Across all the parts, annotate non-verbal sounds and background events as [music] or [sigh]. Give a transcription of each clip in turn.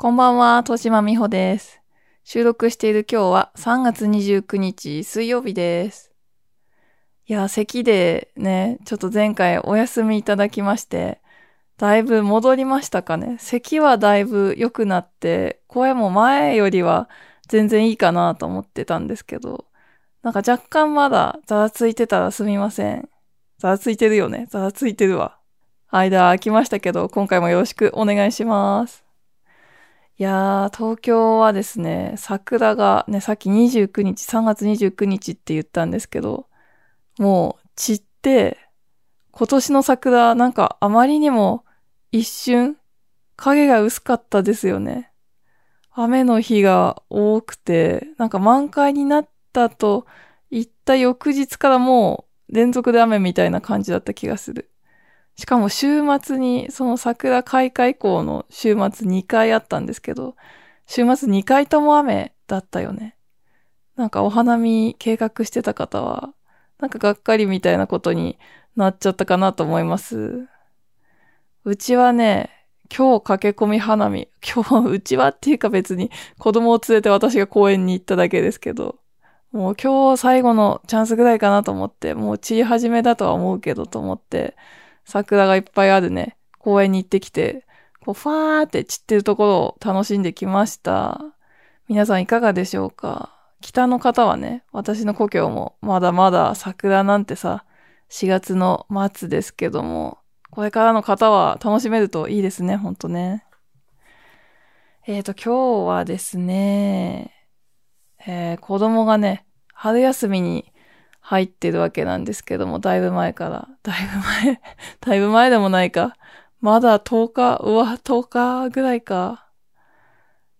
こんばんは、戸島美穂です。収録している今日は3月29日水曜日です。いや、咳でね、ちょっと前回お休みいただきまして、だいぶ戻りましたかね。咳はだいぶ良くなって、声も前よりは全然いいかなと思ってたんですけど、なんか若干まだざわついてたらすみません。ざわついてるよね。ざわついてるわ。間空きましたけど、今回もよろしくお願いします。いやー、東京はですね、桜がね、さっき29日、3月29日って言ったんですけど、もう散って、今年の桜なんかあまりにも一瞬影が薄かったですよね。雨の日が多くて、なんか満開になったと言った翌日からもう連続で雨みたいな感じだった気がする。しかも週末に、その桜開花以降の週末2回あったんですけど、週末2回とも雨だったよね。なんかお花見計画してた方は、なんかがっかりみたいなことになっちゃったかなと思います。うちはね、今日駆け込み花見。[laughs] 今日、うちはっていうか別に子供を連れて私が公園に行っただけですけど、もう今日最後のチャンスぐらいかなと思って、もう散り始めだとは思うけどと思って、桜がいっぱいあるね、公園に行ってきて、こう、ファーって散ってるところを楽しんできました。皆さんいかがでしょうか？北の方はね、私の故郷もまだまだ桜なんてさ、4月の末ですけども、これからの方は楽しめるといいですね、ほんとね。えーと、今日はですね、えー子供がね、春休みに入ってるわけなんですけども、だいぶ前から。だいぶ前、[laughs] だいぶ前でもないか。まだ10日、うわ、10日ぐらいか。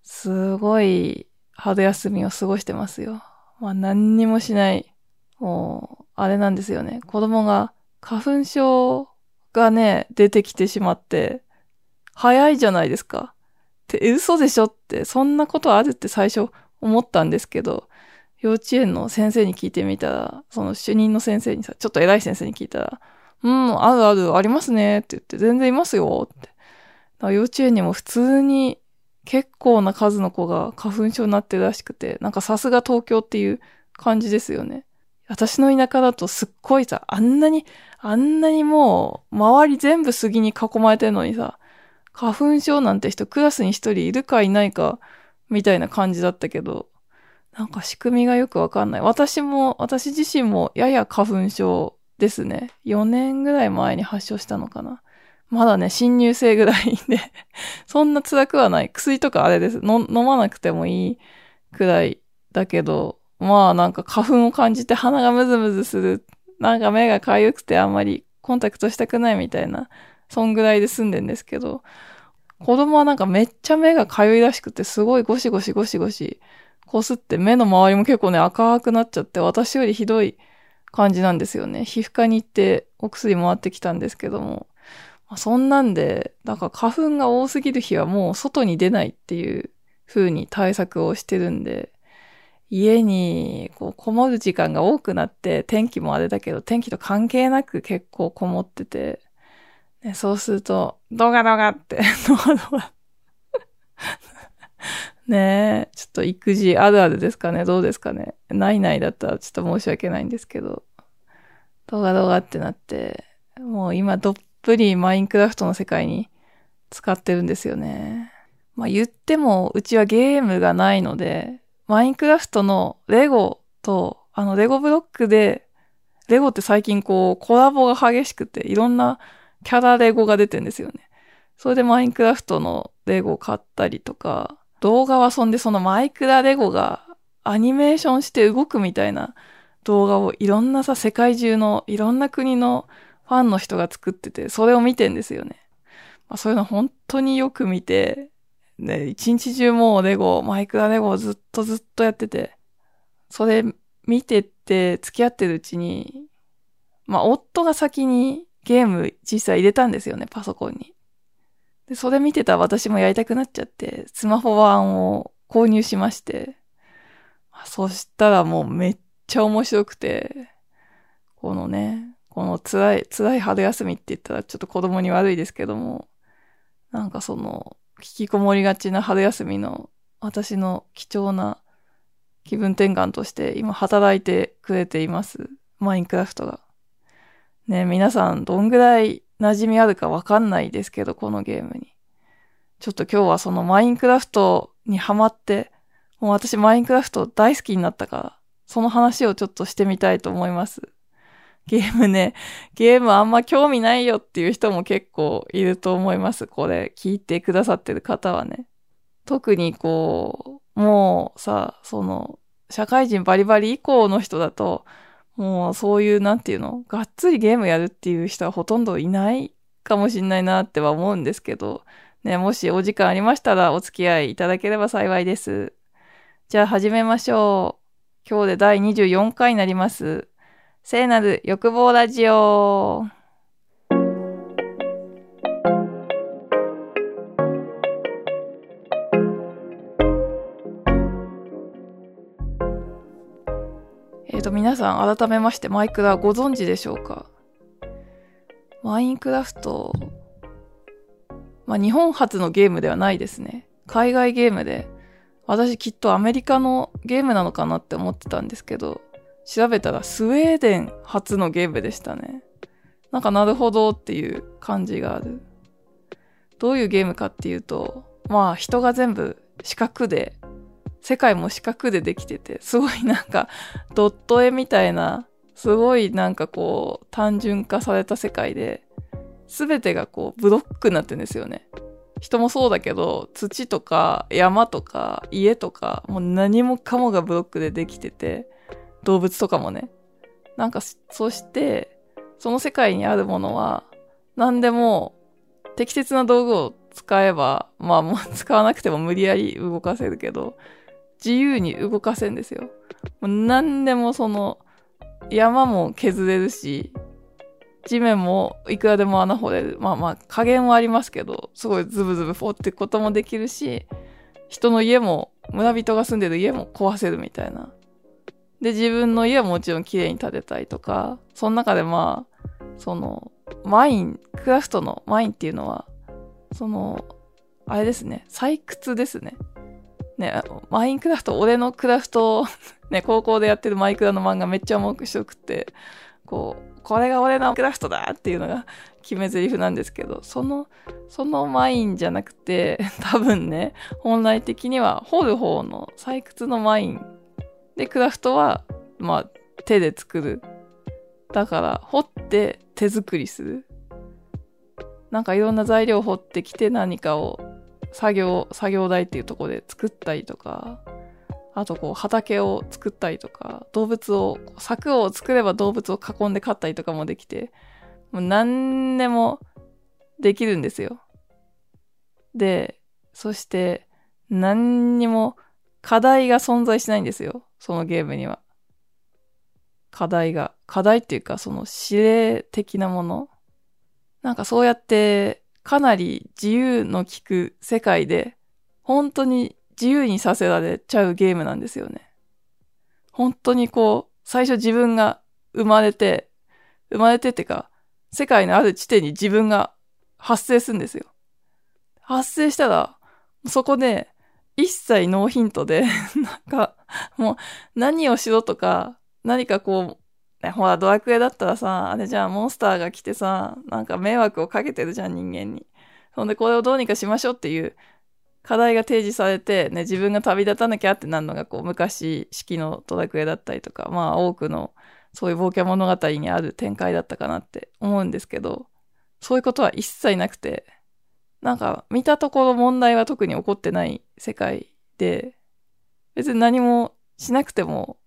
すごい春休みを過ごしてますよ。まあ何にもしない。もう、あれなんですよね。子供が花粉症がね、出てきてしまって、早いじゃないですか。って、嘘でしょって、そんなことあるって最初思ったんですけど、幼稚園の先生に聞いてみたら、その主任の先生にさ、ちょっと偉い先生に聞いたら、うん、あるある、ありますねって言って、全然いますよって。幼稚園にも普通に結構な数の子が花粉症になってるらしくて、なんかさすが東京っていう感じですよね。私の田舎だとすっごいさ、あんなに、あんなにもう、周り全部杉に囲まれてるのにさ、花粉症なんて人クラスに一人いるかいないか、みたいな感じだったけど、なんか仕組みがよくわかんない。私も、私自身もやや花粉症ですね。4年ぐらい前に発症したのかな。まだね、新入生ぐらいで、[laughs] そんな辛くはない。薬とかあれです。飲まなくてもいいくらいだけど、まあなんか花粉を感じて鼻がムズムズする。なんか目が痒くてあんまりコンタクトしたくないみたいな、そんぐらいで済んでんですけど、子供はなんかめっちゃ目が痒いらしくて、すごいゴシゴシゴシゴシ、こすって目の周りも結構ね赤くなっちゃって、私よりひどい感じなんですよね。皮膚科に行ってお薬もらってきたんですけども。まあそんなんで、だか花粉が多すぎる日はもう外に出ないっていう風に対策をしてるんで、家にこうこもる時間が多くなって、天気もあれだけど、天気と関係なく結構こもってて、ね、そうすると、ドガドガって、[laughs] ドガドガ。ねえ、ちょっと育児あるあるですかねどうですかねないないだったらちょっと申し訳ないんですけど、ドガドガってなって、もう今どっぷりマインクラフトの世界に使ってるんですよね。まあ言ってもうちはゲームがないので、マインクラフトのレゴと、あのレゴブロックで、レゴって最近こうコラボが激しくていろんなキャラレゴが出てんですよね。それでマインクラフトのレゴ買ったりとか、動画はそんでそのマイクラレゴがアニメーションして動くみたいな動画をいろんなさ、世界中のいろんな国のファンの人が作ってて、それを見てんですよね。まあ、そういうの本当によく見て、ね、一日中もうレゴ、マイクラレゴをずっとずっとやってて、それ見てって付き合ってるうちに、まあ夫が先にゲーム実際入れたんですよね、パソコンに。で、それ見てた私もやりたくなっちゃって、スマホ版を購入しまして、そしたらもうめっちゃ面白くて、このね、この辛い、辛い春休みって言ったらちょっと子供に悪いですけども、なんかその、引きこもりがちな春休みの私の貴重な気分転換として今働いてくれています。マインクラフトが。ね、皆さんどんぐらい馴染みあるかわかんないですけど、このゲームに。ちょっと今日はそのマインクラフトにハマって、もう私マインクラフト大好きになったから、その話をちょっとしてみたいと思います。ゲームね、ゲームあんま興味ないよっていう人も結構いると思います。これ聞いてくださってる方はね。特にこう、もうさ、その、社会人バリバリ以降の人だと、もうそういう、なんていうの、がっつりゲームやるっていう人はほとんどいないかもしんないなっては思うんですけど、ね、もしお時間ありましたらお付き合いいただければ幸いです。じゃあ始めましょう。今日で第24回になります。聖なる欲望ラジオ。えっ、と、皆さん改めましてマイクラご存知でしょうか？マインクラフト、まあ日本初のゲームではないですね。海外ゲームで、私きっとアメリカのゲームなのかなって思ってたんですけど、調べたらスウェーデン初のゲームでしたね。なんかなるほどっていう感じがある。どういうゲームかっていうと、まあ人が全部四角で、世界も四角でできてて、すごいなんかドット絵みたいな、すごいなんかこう単純化された世界で、すべてがこうブロックになってるんですよね。人もそうだけど、土とか山とか家とか、もう何もかもがブロックでできてて、動物とかもね。なんか、そして、その世界にあるものは、何でも適切な道具を使えば、まあもう使わなくても無理やり動かせるけど、自由に動かせんですよ。もう何でもその、山も削れるし、地面もいくらでも穴掘れる。まあまあ加減はありますけど、すごいズブズブ掘っていくこともできるし、人の家も、村人が住んでる家も壊せるみたいな。で、自分の家はもちろん綺麗に建てたいとか、その中でまあ、その、マイン、クラフトのマインっていうのは、その、あれですね、採掘ですね。ね、マインクラフト、俺のクラフト、ね、高校でやってるマイクラの漫画めっちゃ重くしとくって、こう、これが俺のクラフトだっていうのが決め台詞なんですけど、その、そのマインじゃなくて、[laughs] 多分ね、本来的には掘る方の採掘のマインで、クラフトは、まあ、手で作る。だから、掘って手作りする。なんかいろんな材料を掘ってきて何かを作業、作業台っていうとこで作ったりとか、あとこう畑を作ったりとか、動物を、柵を作れば動物を囲んで飼ったりとかもできて、もう何でもできるんですよ。で、そして何にも課題が存在しないんですよ。そのゲームには。課題が。課題っていうか、その指令的なもの。なんかそうやって、かなり自由の利く世界で、本当に自由にさせられちゃうゲームなんですよね。本当にこう、最初自分が生まれて、生まれてってか、世界のある地点に自分が発生するんですよ。発生したら、そこで、一切ノーヒントで [laughs] なんか、もう、何をしろとか、何かこう、ほら、ドラクエだったらさ、あれじゃあモンスターが来てさ、なんか迷惑をかけてるじゃん、人間に。そんで、これをどうにかしましょうっていう課題が提示されて、ね、自分が旅立たなきゃってなるのが、こう、昔式のドラクエだったりとか、まあ、多くの、そういう冒険物語にある展開だったかなって思うんですけど、そういうことは一切なくて、なんか、見たところ問題は特に起こってない世界で、別に何もしなくても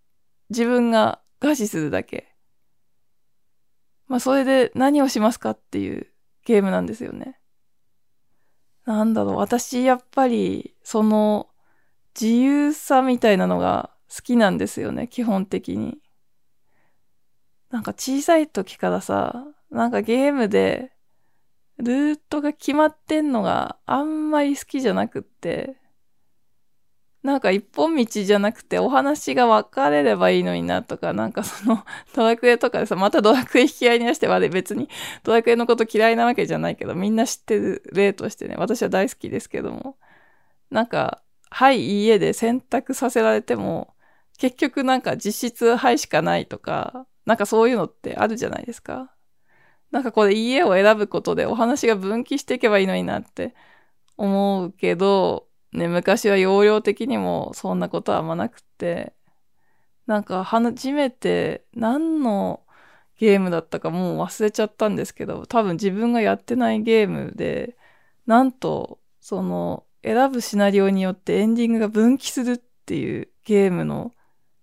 自分が餓死するだけ。まあ、それで何をしますかっていうゲームなんですよね。なんだろう、私やっぱり、その自由さみたいなのが好きなんですよね、基本的に。なんか小さい時からさ、なんかゲームでルートが決まってんのがあんまり好きじゃなくって、なんか一本道じゃなくてお話が分かれればいいのになとか、なんかその [laughs] ドラクエとかでさ、またドラクエ引き合いに出してまで別にドラクエのこと嫌いなわけじゃないけど、みんな知ってる例としてね、私は大好きですけども、なんか、はい、家で選択させられても、結局なんか実質はいしかないとか、なんかそういうのってあるじゃないですか。なんかこれ家を選ぶことでお話が分岐していけばいいのになって思うけど、ね、昔は容量的にもそんなことはあんまなくて、なんか初めて何のゲームだったかもう忘れちゃったんですけど、多分自分がやってないゲームで、なんと、その、選ぶシナリオによってエンディングが分岐するっていうゲームの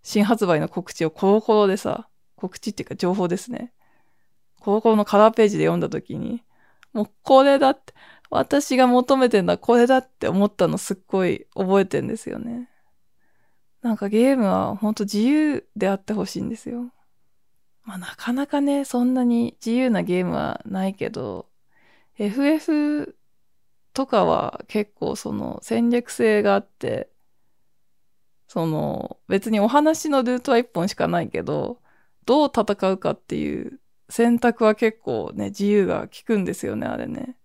新発売の告知をコロコロでさ、告知っていうか情報ですね。コロコロのカラーページで読んだ時に、もうこれだって、私が求めてんだ、これだって思ったのすっごい覚えてんですよね。なんかゲームはほんと自由であってほしいんですよ。まあなかなかね、そんなに自由なゲームはないけど、FF とかは結構その戦略性があって、その別にお話のルートは一本しかないけど、どう戦うかっていう選択は結構ね、自由が効くんですよね、あれね。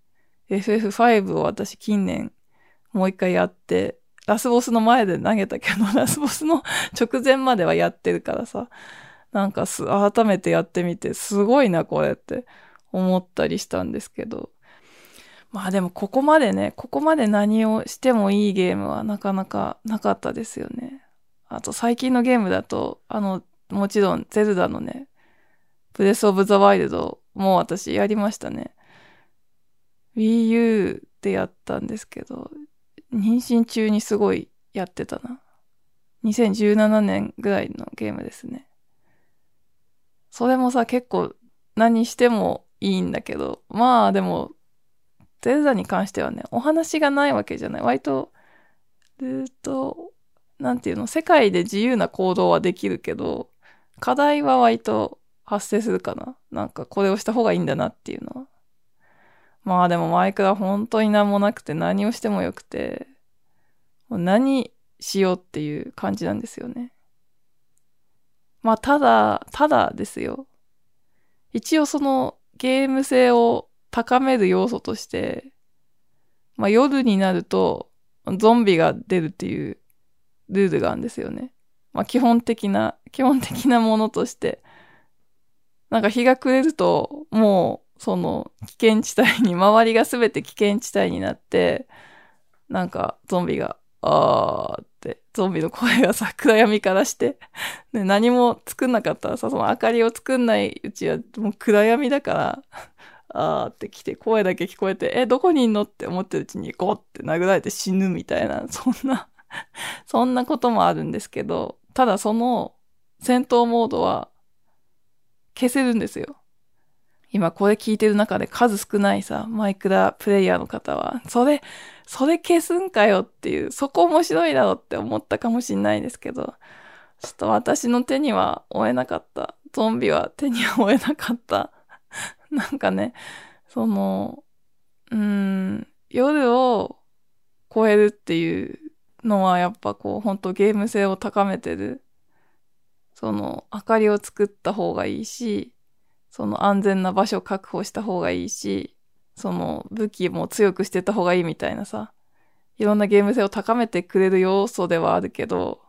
FF5 を私近年もう一回やって、ラスボスの前で投げたけど、[laughs] ラスボスの直前まではやってるからさ、なんかす、改めてやってみて、すごいな、これって思ったりしたんですけど。まあでもここまでね、ここまで何をしてもいいゲームはなかなかなかったですよね。あと最近のゲームだと、あの、もちろんゼルダのね、ブレスオブザワイルドも私やりましたね。Wii U でやったんですけど、妊娠中にすごいやってたな。2017年ぐらいのゲームですね。それもさ、結構何してもいいんだけど、まあでも、ゼルダに関してはね、お話がないわけじゃない。割と、ずっと、なんていうの、世界で自由な行動はできるけど、課題は割と発生するかな。なんかこれをした方がいいんだなっていうのは。まあでもマイクラ本当に何もなくて何をしてもよくて、もう何しようっていう感じなんですよね。まあただ、ただですよ。一応そのゲーム性を高める要素として、まあ夜になるとゾンビが出るっていうルールがあるんですよね。まあ基本的な、基本的なものとして、なんか日が暮れるともうその危険地帯に、周りが全て危険地帯になって、なんかゾンビが、あーって、ゾンビの声がさ、暗闇からしてで、何も作んなかったらさ、その明かりを作んないうちはもう暗闇だから、[laughs] あーって来て声だけ聞こえて、え、どこにいんのって思ってるうちにゴーって殴られて死ぬみたいな、[laughs] そんなそんなこともあるんですけど、ただその戦闘モードは消せるんですよ。今これ聞いてる中で数少ないさ、マイクラプレイヤーの方は、それ、それ消すんかよっていう、そこ面白いだろって思ったかもしんないですけど、ちょっと私の手には負えなかった。ゾンビは手には負えなかった。[laughs] なんかね、その、うん、夜を超えるっていうのはやっぱこう、ほんとゲーム性を高めてる。その、明かりを作った方がいいし、その安全な場所を確保した方がいいし、その武器も強くしてた方がいいみたいなさ、いろんなゲーム性を高めてくれる要素ではあるけど、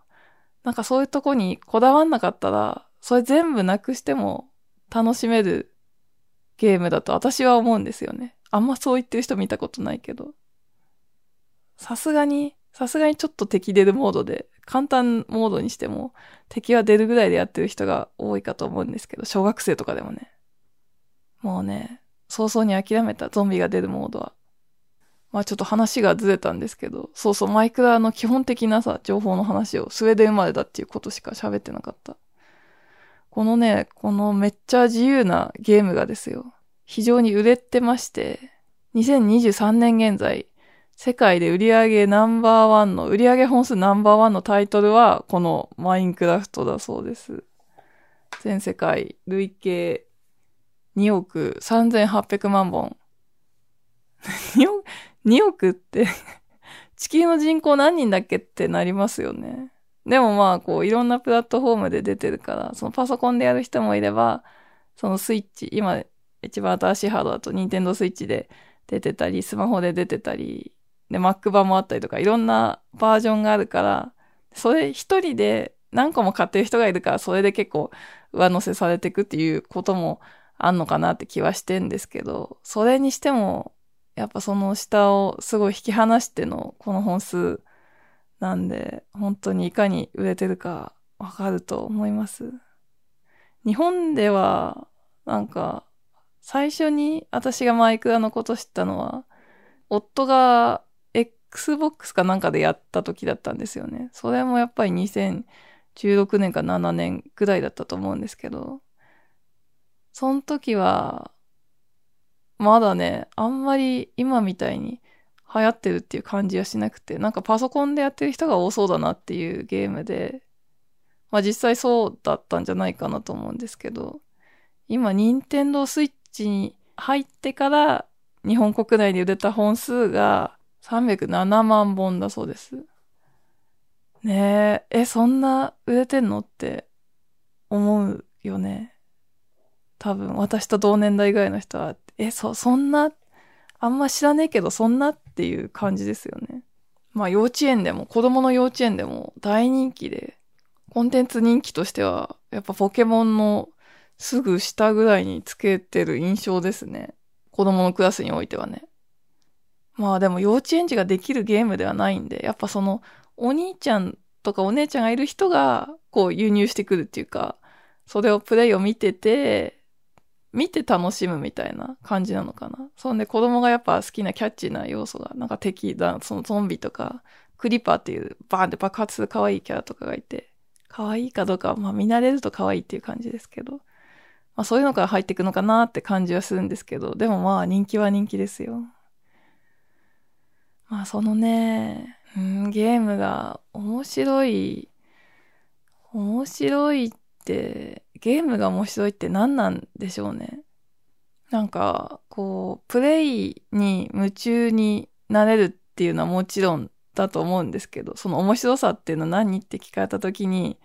なんかそういうとこにこだわんなかったら、それ全部なくしても楽しめるゲームだと私は思うんですよね。あんまそう言ってる人見たことないけど。さすがに、さすがにちょっと敵出るモードで、簡単モードにしても敵は出るぐらいでやってる人が多いかと思うんですけど、小学生とかでもね。もうね、早々に諦めたゾンビが出るモードは。まあちょっと話がずれたんですけど、そうそう、マイクラの基本的なさ、情報の話をスウェーデン生まれだっていうことしか喋ってなかった。このね、このめっちゃ自由なゲームがですよ、非常に売れてまして、2023年現在、世界で売り上げナンバーワンの、売り上げ本数ナンバーワンのタイトルは、このマインクラフトだそうです。全世界累計2億3800万本。[laughs] 2億、2億って [laughs] 地球の人口何人だっけってなりますよね。でもまあ、こう、いろんなプラットフォームで出てるから、そのパソコンでやる人もいれば、そのスイッチ、今、一番新しいハードだと、ニンテンドースイッチで出てたり、スマホで出てたり、で、Mac 版もあったりとか、いろんなバージョンがあるから、それ一人で何個も買ってる人がいるから、それで結構上乗せされていくっていうこともあんのかなって気はしてんですけど、それにしても、やっぱその下をすごい引き離してのこの本数なんで、本当にいかに売れてるかわかると思います。日本では、なんか、最初に私がマイクラのこと知ったのは、夫が Xbox かなんかでやった時だったんですよね。それもやっぱり2016年か7年ぐらいだったと思うんですけど、その時は、まだね、あんまり今みたいに流行ってるっていう感じはしなくて、なんかパソコンでやってる人が多そうだなっていうゲームで、まあ実際そうだったんじゃないかなと思うんですけど、今、任天堂スイッチに入ってから日本国内で売れた本数が307万本だそうです。ねえ、え、そんな売れてんのって思うよね。多分、私と同年代ぐらいの人は、え、そ、そんなあんま知らねえけど、そんなっていう感じですよね。まあ幼稚園でも、子供の幼稚園でも大人気で、コンテンツ人気としては、やっぱポケモンのすぐ下ぐらいにつけてる印象ですね。子供のクラスにおいてはね。まあでも幼稚園児ができるゲームではないんで、やっぱそのお兄ちゃんとかお姉ちゃんがいる人がこう輸入してくるっていうか、それをプレイを見てて、見て楽しむみたいな感じなのかな？そんで子供がやっぱ好きなキャッチーな要素が、なんか敵だ、そのゾンビとか、クリパーっていうバーンって爆発する可愛いキャラとかがいて、可愛いかどうかは、まあ見慣れると可愛いっていう感じですけど、まあそういうのから入っていくのかなって感じはするんですけど、でもまあ人気は人気ですよ。まあそのね、うん、ゲームが面白い、面白いって、ゲームが面白いって何なんでしょうね。なんか、こう、プレイに夢中になれるっていうのはもちろんだと思うんですけど、その面白さっていうのは何って聞かれた時に、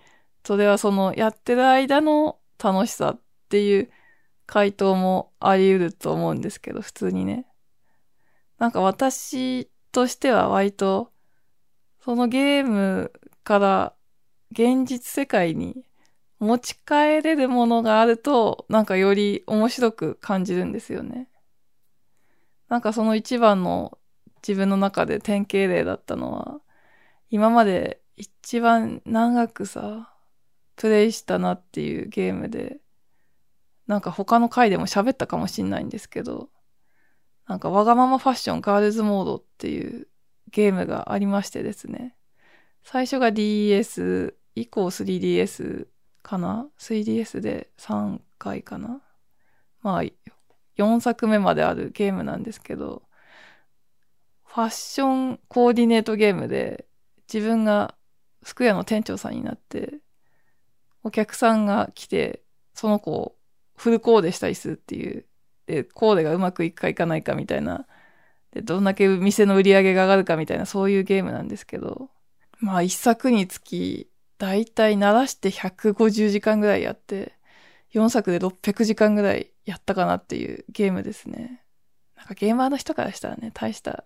それはそのやってる間の楽しさっていう回答もあり得ると思うんですけど、普通にね。なんか私としては割と、そのゲームから現実世界に持ち帰れるものがあると、なんかより面白く感じるんですよね。なんかその一番の自分の中で典型例だったのは、今まで一番長くさ、プレイしたなっていうゲームで、なんか他の回でも喋ったかもしんないんですけど、なんかわがままファッションガールズモードっていうゲームがありましてですね。最初が DS 以降 3DS かな ?3DS で3回かな？まあ、4作目まであるゲームなんですけど、ファッションコーディネートゲームで、自分が服屋の店長さんになって、お客さんが来て、その子をフルコーデしたりするっていう、で、コーデがうまくいくかいかないかみたいな、で、どんだけ店の売り上げが上がるかみたいな、そういうゲームなんですけど、まあ一作につきだいたい鳴らして150時間ぐらいやって、4作で600時間ぐらいやったかなっていうゲームですね。なんかゲーマーの人からしたらね、大した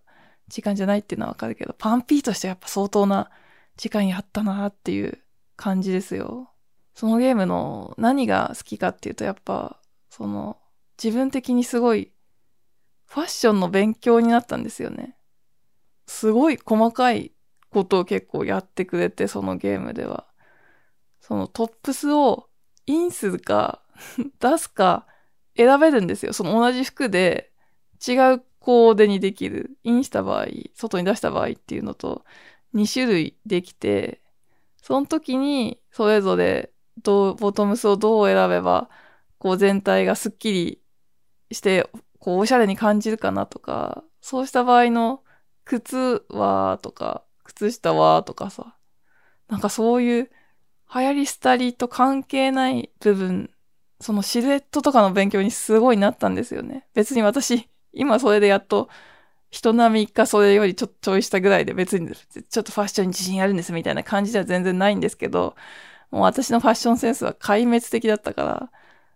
時間じゃないっていうのはわかるけど、パンピーとしてやっぱ相当な時間やったなっていう感じですよ。そのゲームの何が好きかっていうと、やっぱ、その、自分的にすごい、ファッションの勉強になったんですよね。すごい細かいことを結構やってくれて、そのゲームでは。そのトップスをインするか [laughs] 出すか選べるんですよ。その同じ服で違うコーデにできる。インした場合、外に出した場合っていうのと2種類できて、その時にそれぞれどう、ボトムスをどう選べば、こう全体がスッキリして、こうおしゃれに感じるかなとか、そうした場合の靴はとか、靴下はとかさ、なんかそういう流行り廃りと関係ない部分、そのシルエットとかの勉強にすごいなったんですよね。別に私、今それでやっと人並みかそれよりちょっとちょいしたぐらいで別にちょっとファッションに自信あるんですみたいな感じでは全然ないんですけど、もう私のファッションセンスは壊滅的だったから、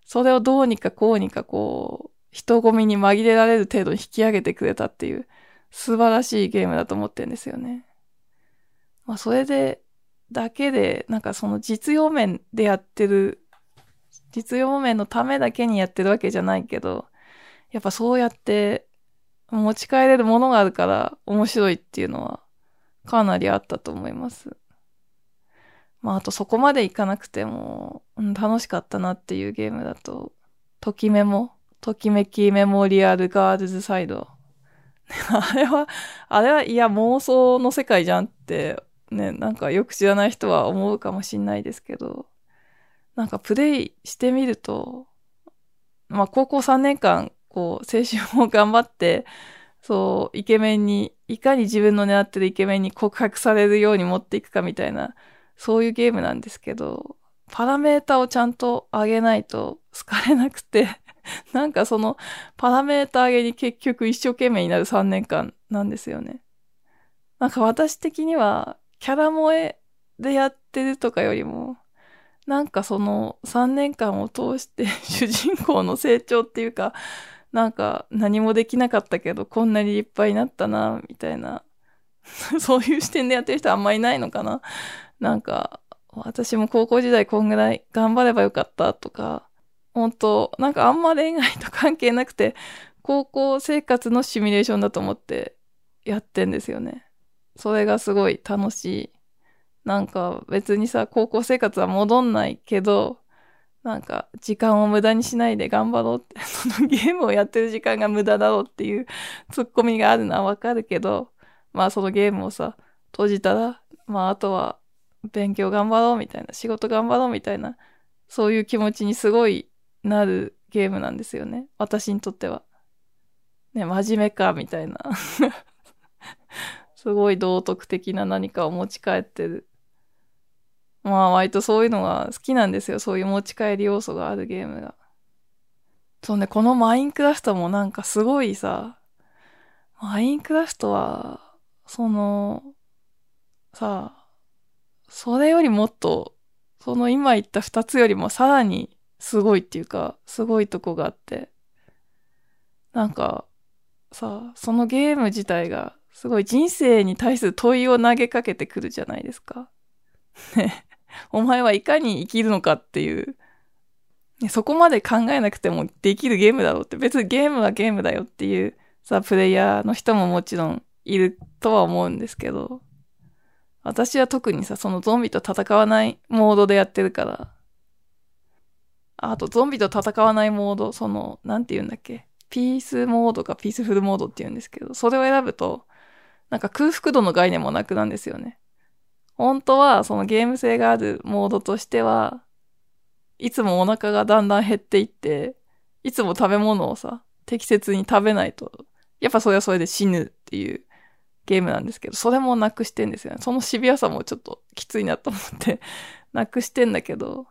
それをどうにかこうにかこう、人混みに紛れられる程度に引き上げてくれたっていう素晴らしいゲームだと思ってるんですよね。まあそれで、だけで、なんかその実用面でやってる、実用面のためだけにやってるわけじゃないけど、やっぱそうやって持ち帰れるものがあるから面白いっていうのはかなりあったと思います。まああとそこまでいかなくても、うん、楽しかったなっていうゲームだと、ときめも、ときめきメモリアルガールズサイド。[laughs] あれは、あれは、いや、妄想の世界じゃんって、ね、なんかよく知らない人は思うかもしんないですけど、なんかプレイしてみると、まあ高校3年間こう、青春を頑張って、そう、イケメンに、いかに自分の狙ってるイケメンに告白されるように持っていくかみたいな、そういうゲームなんですけど、パラメータをちゃんと上げないと好かれなくて [laughs] なんかそのパラメータ上げに結局一生懸命になる3年間なんですよね。なんか私的にはキャラ萌えでやってるとかよりも、なんかその3年間を通して [laughs] 主人公の成長っていうか、なんか何もできなかったけどこんなに立派になったな、みたいな。[laughs] そういう視点でやってる人あんまいないのかななんか、私も高校時代こんぐらい頑張ればよかったとか、本当なんかあんま恋愛と関係なくて、高校生活のシミュレーションだと思ってやってんですよね。それがすごい楽しい。なんか別にさ、高校生活は戻んないけど、なんか、時間を無駄にしないで頑張ろうって、そ [laughs] のゲームをやってる時間が無駄だろうっていう [laughs] ツッコミがあるのはわかるけど、まあそのゲームをさ、閉じたら、まああとは勉強頑張ろうみたいな、仕事頑張ろうみたいな、そういう気持ちにすごいなるゲームなんですよね。私にとっては。ね、真面目か、みたいな。[laughs] すごい道徳的な何かを持ち帰ってるまあ割とそういうのが好きなんですよ。そういう持ち帰り要素があるゲームが。そうね、このマインクラフトもなんかすごいさ、マインクラフトは、その、さ、それよりもっと、その今言った二つよりもさらにすごいっていうか、すごいとこがあって、なんか、さ、そのゲーム自体が、すごい人生に対する問いを投げかけてくるじゃないですか。ね。[laughs] お前はいかに生きるのかっていう、そこまで考えなくてもできるゲームだろうって、別にゲームはゲームだよっていうさ、プレイヤーの人ももちろんいるとは思うんですけど、私は特にさ、そのゾンビと戦わないモードでやってるから、あとゾンビと戦わないモード、その、なんて言うんだっけ、ピースモードかピースフルモードって言うんですけど、それを選ぶと、なんか空腹度の概念もなくなんですよね。本当はそのゲーム性があるモードとしては、いつもお腹がだんだん減っていって、いつも食べ物をさ、適切に食べないと、やっぱそれはそれで死ぬっていうゲームなんですけど、それもなくしてんですよね。そのシビアさもちょっときついなと思って [laughs] なくしてんだけど、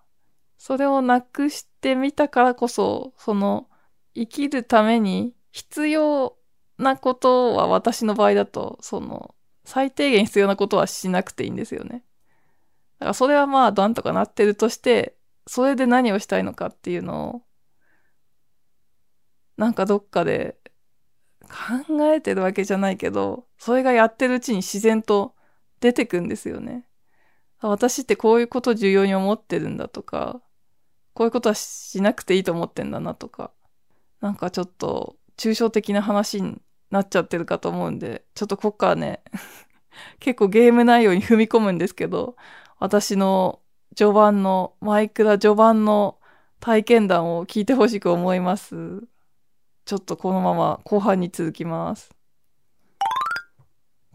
それをなくしてみたからこそ、その、生きるために必要なことは私の場合だと、その、最低限必要なことはしなくていいんですよね。だからそれはまあなんとかなってるとして、それで何をしたいのかっていうのを、なんかどっかで考えてるわけじゃないけど、それがやってるうちに自然と出てくんですよね。私ってこういうこと重要に思ってるんだとか、こういうことはしなくていいと思ってんだなとか、なんかちょっと抽象的な話になっちゃってるかと思うんで、ちょっとこっからね、[laughs] 結構ゲーム内容に踏み込むんですけど、私の序盤の、マイクラ序盤の体験談を聞いてほしく思います。ちょっとこのまま後半に続きます。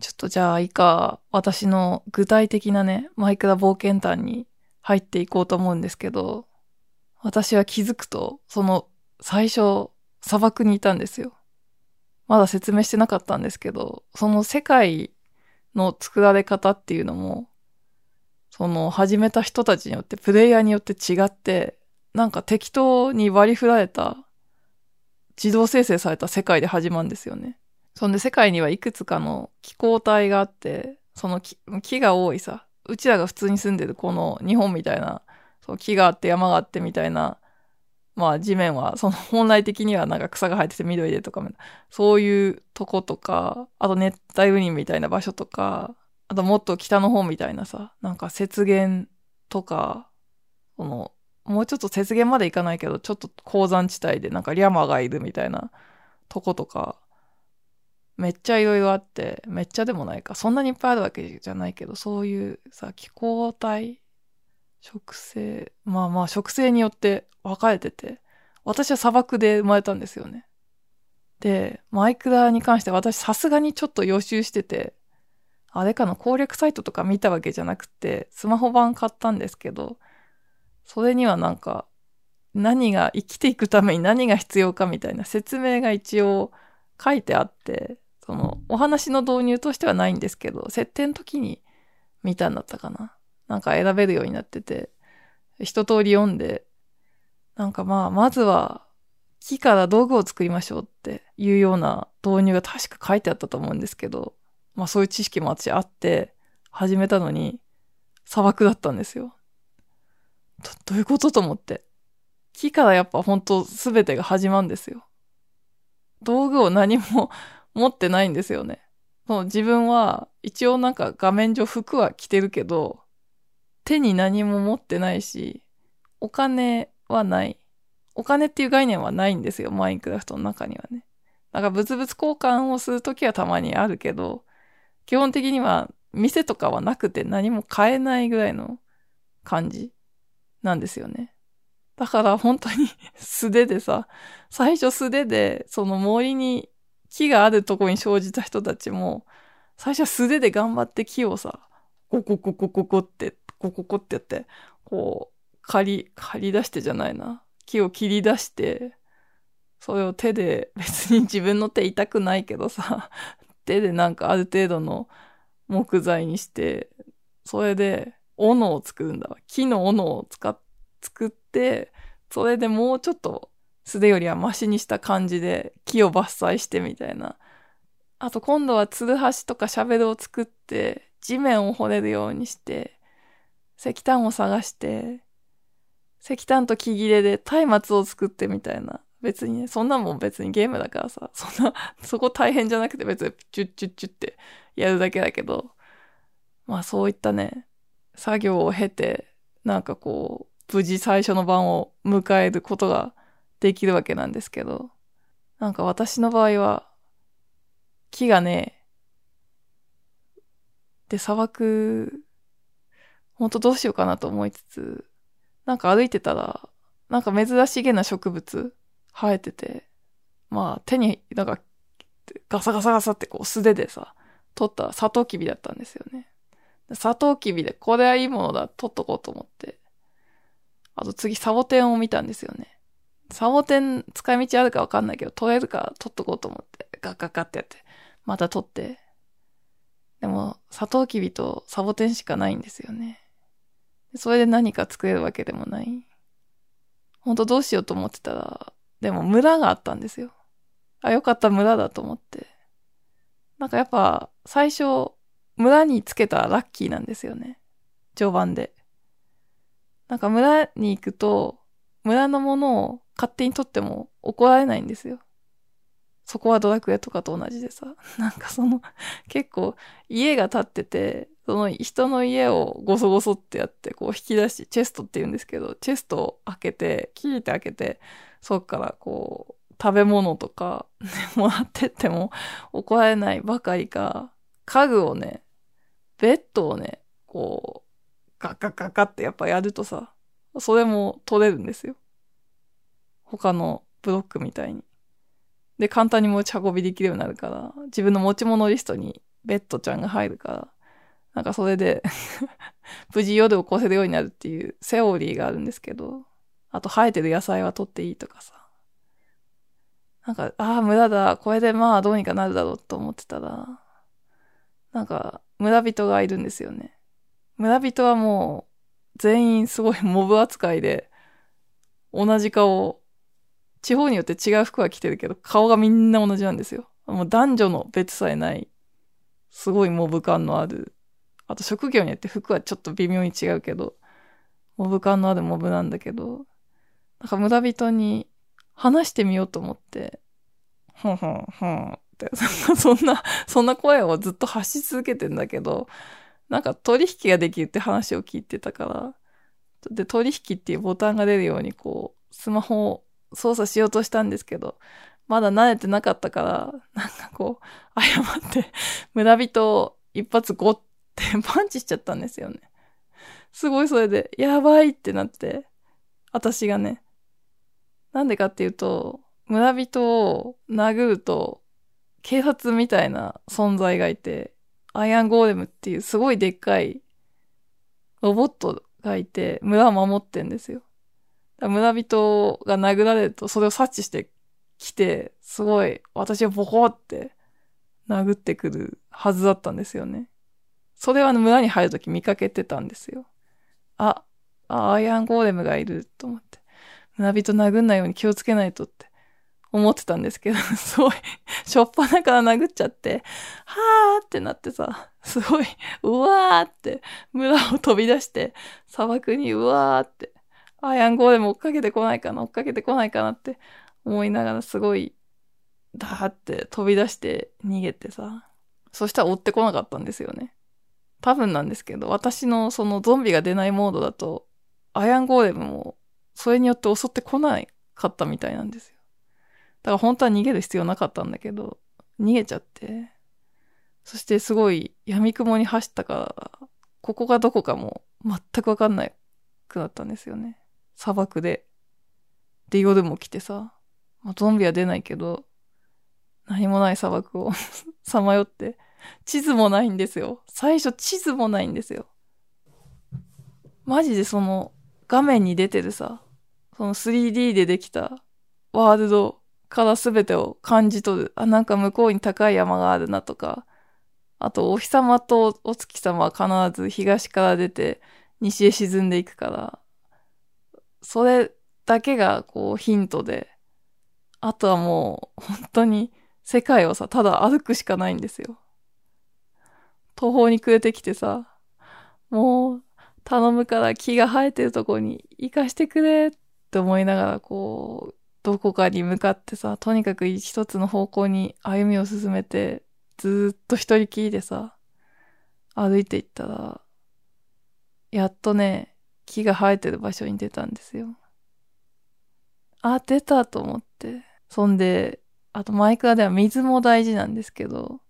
ちょっとじゃあ以下、私の具体的なね、マイクラ冒険談に入っていこうと思うんですけど、私は気づくと、その最初、砂漠にいたんですよ。まだ説明してなかったんですけど、その世界の作られ方っていうのも、その始めた人たちによって、プレイヤーによって違って、なんか適当に割り振られた、自動生成された世界で始まるんですよね。そんで世界にはいくつかの気候帯があって、その木木が多いさ、うちらが普通に住んでるこの日本みたいな、その木があって山があってみたいな、まあ地面はその本来的にはなんか草が生えてて緑でとか、そういうとことか、あと熱帯雨林みたいな場所とか、あともっと北の方みたいなさ、なんか雪原とか、その、もうちょっと雪原まで行かないけど、ちょっと鉱山地帯でなんかリャマがいるみたいなとことか、めっちゃいろいろあって、めっちゃでもないか。そんなにいっぱいあるわけじゃないけど、そういうさ、気候帯、植生、まあまあ植生によって分かれてて、私は砂漠で生まれたんですよね。で、マイクラに関して私さすがにちょっと予習してて、あれかの攻略サイトとか見たわけじゃなくて、スマホ版買ったんですけど、それにはなんか、何が、生きていくために何が必要かみたいな説明が一応書いてあって、その、お話の導入としてはないんですけど、設定の時に見たんだったかな。なんか選べるようになってて、一通り読んで、なんかまあ、まずは、木から道具を作りましょうっていうような導入が確か書いてあったと思うんですけど、まあそういう知識も私あって、始めたのに、砂漠だったんですよ。ど、どういうことと思って。木からやっぱ本当全てが始まるんですよ。道具を何も [laughs] 持ってないんですよね。その自分は一応なんか画面上服は着てるけど、手に何も持ってないし、お金はない。お金っていう概念はないんですよ、マインクラフトの中にはね。なんか物々交換をするときはたまにあるけど、基本的には店とかはなくて何も買えないぐらいの感じなんですよね。だから本当に [laughs] 素手でさ、最初素手でその森に木があるとこに生じた人たちも、最初素手で頑張って木をさ、ゴコゴコゴコって、ゴコゴってやって、こう、借り、借り出してじゃないな。木を切り出して、それを手で、[laughs] 別に自分の手痛くないけどさ、[laughs] 手でなんかある程度の木材にして、それで、斧を作るんだ。木の斧を使っ、作って、それでもうちょっと素手よりはマシにした感じで木を伐採してみたいな。あと今度はツルハシとかシャベルを作って地面を掘れるようにして、石炭を探して、石炭と木切れで松明を作ってみたいな。別にね、そんなもん別にゲームだからさ、そんな、[laughs] そこ大変じゃなくて別にチュッチュッチュッってやるだけだけど、まあそういったね、作業を経て、なんかこう、無事最初の晩を迎えることができるわけなんですけど、なんか私の場合は、木がね、で、砂漠、ほんとどうしようかなと思いつつ、なんか歩いてたら、なんか珍しげな植物生えてて、まあ手に、なんかガサガサガサってこう素手でさ、取ったサトウキビだったんですよね。サトウキビでこれはいいものだ、取っとこうと思って。あと次サボテンを見たんですよね。サボテン使い道あるかわかんないけど、取れるか取っとこうと思って、ガッガッガッってやって、また取って。でも、サトウキビとサボテンしかないんですよね。それで何か作れるわけでもない。ほんとどうしようと思ってたら、でも村があったんですよ。あ、よかった村だと思って。なんかやっぱ、最初、村につけたらラッキーなんですよね。序盤で。なんか村に行くと、村のものを勝手に取っても怒られないんですよ。そこはドラクエとかと同じでさ。なんかその、結構家が建ってて、その人の家をゴソゴソってやって、こう引き出し、チェストって言うんですけど、チェストを開けて、キーって開けて、そっからこう、食べ物とか、[laughs] もらってっても怒られないばかりか、家具をね、ベッドをね、こう、ガッガッガッガッってやっぱやるとさ、それも取れるんですよ。他のブロックみたいに。で、簡単に持ち運びできるようになるから、自分の持ち物リストにベッドちゃんが入るから、なんかそれで [laughs] 無事夜を越せるようになるっていうセオリーがあるんですけど、あと生えてる野菜は取っていいとかさ。なんか、ああ、無駄だ。これでまあどうにかなるだろうと思ってたら、なんか、村人がいるんですよね。村人はもう、全員すごいモブ扱いで、同じ顔、地方によって違う服は着てるけど、顔がみんな同じなんですよ。もう男女の別さえない、すごいモブ感のある、あと職業によって服はちょっと微妙に違うけど、モブ感のあるモブなんだけど、なんか村人に話してみようと思って、ふんふんふんって、[laughs] そんな、そんな声をずっと発し続けてんだけど、なんか取引ができるって話を聞いてたから、で、取引っていうボタンが出るようにこう、スマホを操作しようとしたんですけど、まだ慣れてなかったから、なんかこう、誤って、村人を一発ゴッて [laughs] パンチしちゃったんですよね。すごいそれで、やばいってなって、私がね。なんでかっていうと、村人を殴ると、警察みたいな存在がいて、アイアンゴーレムっていうすごいでっかいロボットがいて、村を守ってんですよ。村人が殴られると、それを察知してきて、すごい、私をボコって殴ってくるはずだったんですよね。それは村に入るとき見かけてたんですよ。あ、あ、アイアンゴーレムがいると思って。村人殴んないように気をつけないとって思ってたんですけど、[laughs] すごい、しょっぱなから殴っちゃって、はーってなってさ、すごい、うわーって、村を飛び出して、砂漠にうわーって、アイアンゴーレム追っかけてこないかな、追っかけてこないかなって思いながらすごい、だーって飛び出して逃げてさ、そしたら追ってこなかったんですよね。多分なんですけど、私のそのゾンビが出ないモードだと、アイアンゴーレムもそれによって襲ってこないかったみたいなんですよ。だから本当は逃げる必要なかったんだけど、逃げちゃって、そしてすごい闇雲に走ったから、ここがどこかも全くわかんなくなったんですよね。砂漠で。で、夜も来てさ、まあ、ゾンビは出ないけど、何もない砂漠を [laughs] さまよって、地図もないんですよ。最初地図もないんですよ。マジでその画面に出てるさ、その 3D でできたワールドから全てを感じ取る。あ、なんか向こうに高い山があるなとか、あとお日様とお月様は必ず東から出て西へ沈んでいくから、それだけがこうヒントで、あとはもう本当に世界をさ、ただ歩くしかないんですよ。途方に暮れてきてさ、もう頼むから木が生えてるとこに行かしてくれって思いながらこう、どこかに向かってさ、とにかく一つの方向に歩みを進めて、ずっと一人きりでさ、歩いていったら、やっとね、木が生えてる場所に出たんですよ。あ、出たと思って。そんで、あとマイクラでは水も大事なんですけど、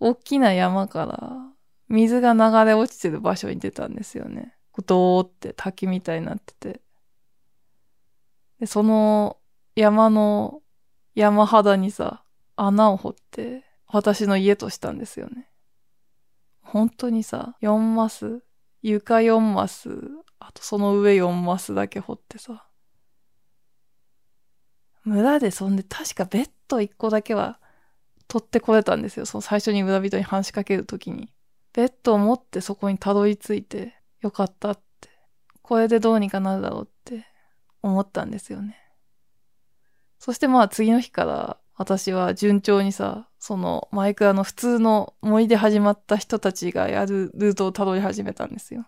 大きな山から水が流れ落ちてる場所に出たんですよね。ドーって滝みたいになってて。で、その山の山肌にさ、穴を掘って私の家としたんですよね。本当にさ、4マス、床4マス、あとその上4マスだけ掘ってさ。村でそんで確かベッド1個だけは取ってこれたんですよ。その最初に村人に話しかけるときに。ベッドを持ってそこにたどり着いてよかったって。これでどうにかなるだろうって思ったんですよね。そしてまあ次の日から私は順調にさ、そのマイクラの普通の森で始まった人たちがやるルートをたどり始めたんですよ。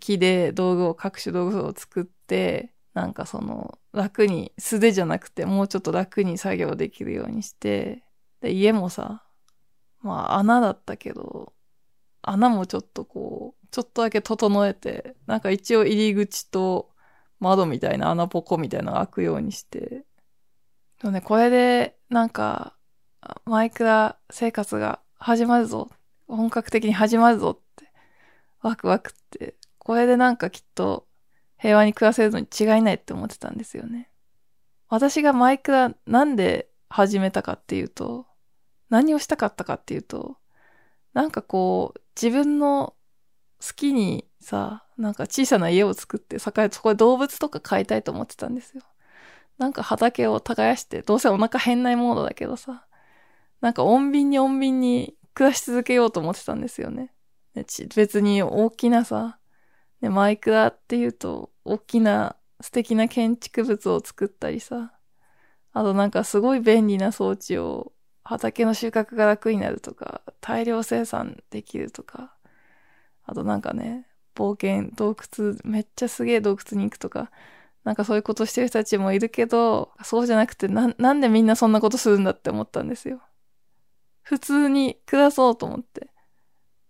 木で道具を、各種道具を作って、なんかその楽に素手じゃなくてもうちょっと楽に作業できるようにして、で、家もさ、まあ穴だったけど、穴もちょっとこう、ちょっとだけ整えて、なんか一応入り口と窓みたいな穴ポコみたいなのが開くようにして、でもね、これで、なんか、マイクラ生活が始まるぞ。本格的に始まるぞって、ワクワクって、これでなんかきっと平和に暮らせるのに違いないって思ってたんですよね。私がマイクラなんで始めたかっていうと、何をしたかったかっていうと、なんかこう、自分の好きにさ、なんか小さな家を作って、そこで動物とか飼いたいと思ってたんですよ。なんか畑を耕して、どうせお腹変ないモードだけどさ、なんか穏便に穏便に暮らし続けようと思ってたんですよね。別に大きなさ、ね、マイクラっていうと、大きな素敵な建築物を作ったりさ、あとなんかすごい便利な装置を畑の収穫が楽になるとか、大量生産できるとか、あとなんかね、冒険、洞窟、めっちゃすげえ洞窟に行くとか、なんかそういうことしてる人たちもいるけど、そうじゃなくてな、なんでみんなそんなことするんだって思ったんですよ。普通に暮らそうと思って。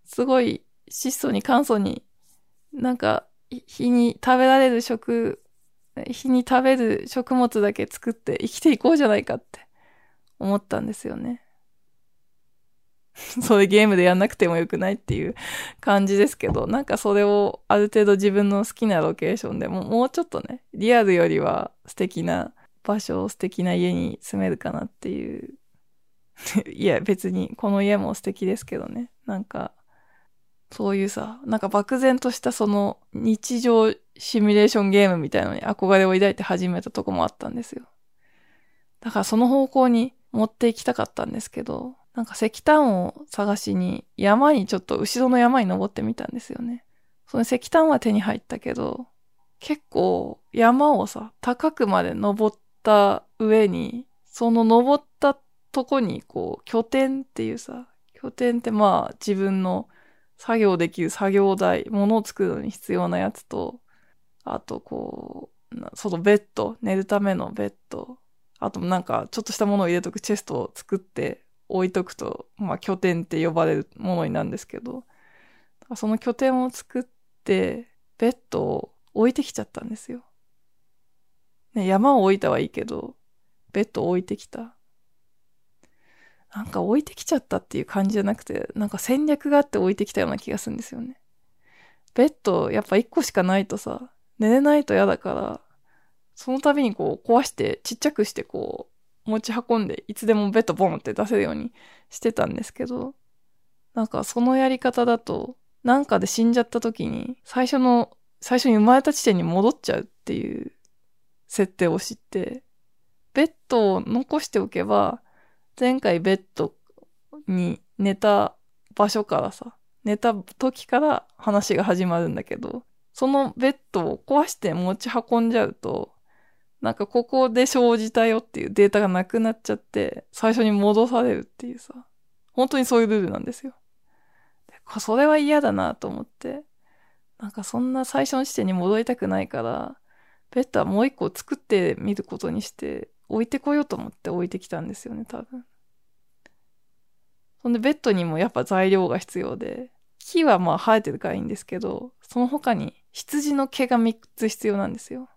すごい質素に簡素に、なんか、日に食べられる食、日に食べる食物だけ作って生きていこうじゃないかって思ったんですよね。[laughs] それゲームでやんなくてもよくないっていう感じですけど、なんかそれをある程度自分の好きなロケーションでももうちょっとね、リアルよりは素敵な場所を、素敵な家に住めるかなっていう。[laughs] いや、別にこの家も素敵ですけどね。なんか、そういうさ、なんか漠然としたその日常シミュレーションゲームみたいのに憧れを抱いて始めたとこもあったんですよ。だからその方向に持っていきたかったんですけど、なんか石炭を探しに山にちょっと後ろの山に登ってみたんですよね。その石炭は手に入ったけど、結構山をさ、高くまで登った上に、その登ったとこにこう拠点っていうさ、拠点ってまあ自分の作業できる作業台、物を作るのに必要なやつと、あとこう、そのベッド、寝るためのベッド、あとなんかちょっとしたものを入れとくチェストを作って置いとくと、まあ拠点って呼ばれるものになるんですけど、その拠点を作って、ベッドを置いてきちゃったんですよ。ね、山を置いたはいいけど、ベッドを置いてきた。なんか置いてきちゃったっていう感じじゃなくて、なんか戦略があって置いてきたような気がするんですよね。ベッド、やっぱ一個しかないとさ、寝れないと嫌だから、その度にこう壊してちっちゃくしてこう持ち運んでいつでもベッドボンって出せるようにしてたんですけど、なんかそのやり方だと、なんかで死んじゃった時に最初の、最初に生まれた地点に戻っちゃうっていう設定を知って、ベッドを残しておけば、前回ベッドに寝た場所からさ、寝た時から話が始まるんだけど、そのベッドを壊して持ち運んじゃうと、なんかここで生じたよっていうデータがなくなっちゃって、最初に戻されるっていうさ、本当にそういうルールなんですよ。それは嫌だなと思って、なんかそんな最初の地点に戻りたくないから、ベッドはもう一個作ってみることにして、置いてこようと思って置いてきたんですよね、多分。そんでベッドにもやっぱ材料が必要で、木はまあ生えてるからいいんですけど、その他に羊の毛が3つ必要なんですよ。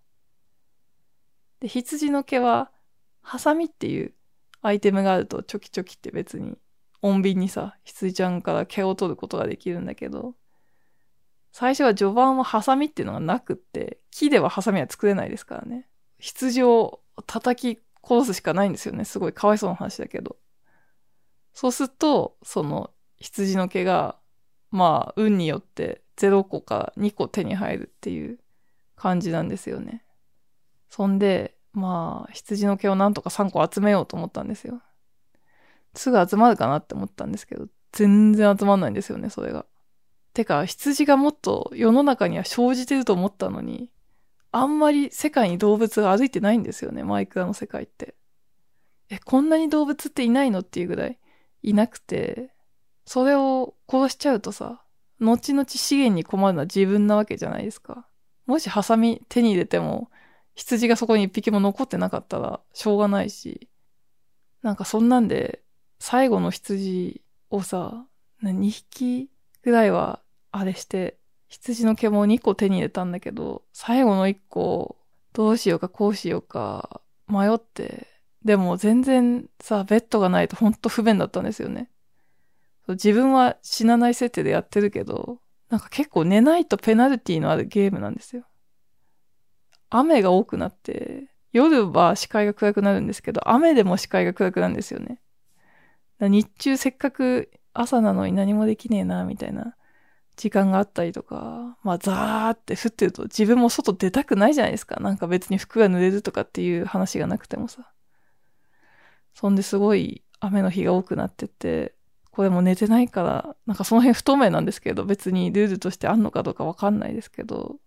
で、羊の毛は、ハサミっていうアイテムがあるとチョキチョキって別に穏便にさ、羊ちゃんから毛を取ることができるんだけど、最初は序盤はハサミっていうのがなくって、木ではハサミは作れないですからね。羊を叩き殺すしかないんですよね。すごいかわいそうな話だけど。そうすると、その羊の毛が、まあ、運によって0個か2個手に入るっていう感じなんですよね。そんで、まあ、羊の毛をなんとか3個集めようと思ったんですよ。すぐ集まるかなって思ったんですけど、全然集まんないんですよね、それが。てか、羊がもっと世の中には生じてると思ったのに、あんまり世界に動物が歩いてないんですよね、マイクラの世界って。え、こんなに動物っていないのっていうぐらいいなくて、それを殺しちゃうとさ、後々資源に困るのは自分なわけじゃないですか。もしハサミ手に入れても、羊がそこに一匹も残ってなかったらしょうがないし、なんかそんなんで、最後の羊をさ、2匹ぐらいはあれして、羊の毛も2個手に入れたんだけど、最後の1個、どうしようかこうしようか迷って、でも全然さ、ベッドがないとほんと不便だったんですよね。自分は死なない設定でやってるけど、なんか結構寝ないとペナルティのあるゲームなんですよ。雨が多くなって、夜は視界が暗くなるんですけど、雨でも視界が暗くなるんですよね。日中せっかく朝なのに何もできねえな、みたいな時間があったりとか、まあザーって降ってると自分も外出たくないじゃないですか。なんか別に服が濡れるとかっていう話がなくてもさ。そんですごい雨の日が多くなってて、これも寝てないから、なんかその辺不透明なんですけど、別にルールとしてあんのかどうかわかんないですけど、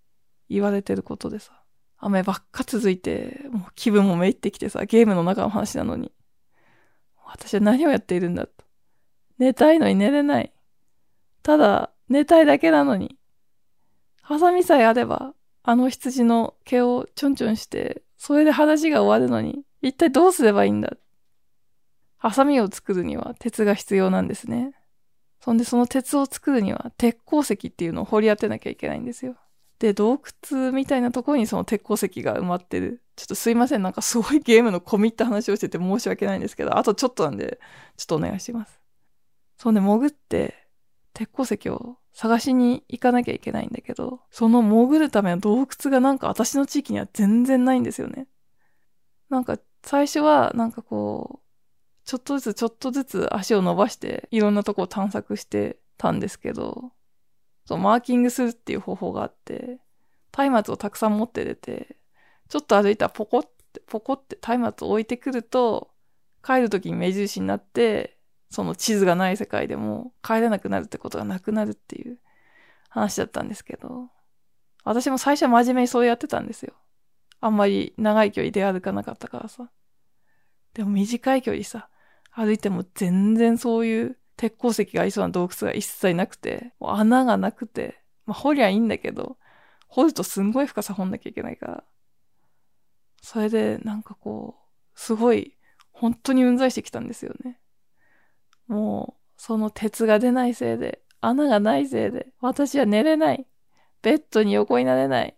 言われてることでさ。雨ばっか続いて、もう気分もめいってきてさ、ゲームの中の話なのに。私は何をやっているんだと。寝たいのに寝れない。ただ、寝たいだけなのに。ハサミさえあれば、あの羊の毛をちょんちょんして、それで話が終わるのに、一体どうすればいいんだハサミを作るには鉄が必要なんですね。そんでその鉄を作るには鉄鉱石っていうのを掘り当てなきゃいけないんですよ。で、洞窟みたいなところにその鉄鉱石が埋まってる。ちょっとすいません。なんかすごいゲームの込みった話をしてて申し訳ないんですけど、あとちょっとなんで、ちょっとお願いします。そんで潜って、鉄鉱石を探しに行かなきゃいけないんだけど、その潜るための洞窟がなんか私の地域には全然ないんですよね。なんか最初はなんかこう、ちょっとずつちょっとずつ足を伸ばしていろんなとこを探索してたんですけど、そうマーキングするっていう方法があって、松明をたくさん持って出て、ちょっと歩いたらポコって、ポコって松明を置いてくると、帰る時に目印になって、その地図がない世界でも帰れなくなるってことがなくなるっていう話だったんですけど、私も最初は真面目にそうやってたんですよ。あんまり長い距離出歩かなかったからさ。でも短い距離さ、歩いても全然そういう鉄鉱石がありそうな洞窟が一切なくて、穴がなくて、まあ掘りゃいいんだけど、掘るとすんごい深さ掘んなきゃいけないから。それでなんかこう、すごい、本当にうんざりしてきたんですよね。もう、その鉄が出ないせいで、穴がないせいで、私は寝れない。ベッドに横になれない。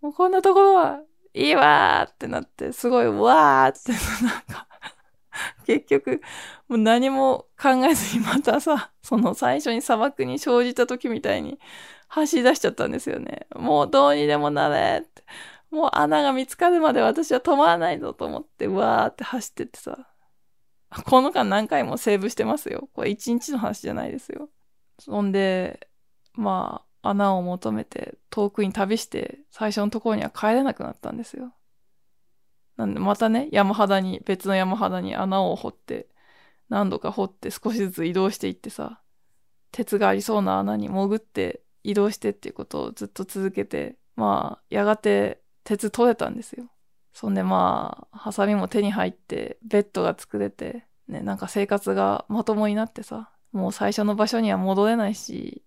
もうこんなところは、いいわーってなって、すごいわーって、なんか [laughs] 結局、もう何も考えずにまたさ、その最初に砂漠に生じた時みたいに走り出しちゃったんですよね。もうどうにでもなれって。もう穴が見つかるまで私は止まらないぞと思って、うわーって走ってってさ。この間何回もセーブしてますよ。これ一日の話じゃないですよ。そんで、まあ、穴を求めて遠くに旅して最初のところには帰れなくなったんですよ。なんでまたね、山肌に、別の山肌に穴を掘って、何度か掘って少しずつ移動していってさ、鉄がありそうな穴に潜って移動してっていうことをずっと続けて、まあ、やがて鉄取れたんですよ。そんでまあ、ハサミも手に入って、ベッドが作れて、ね、なんか生活がまともになってさ、もう最初の場所には戻れないし、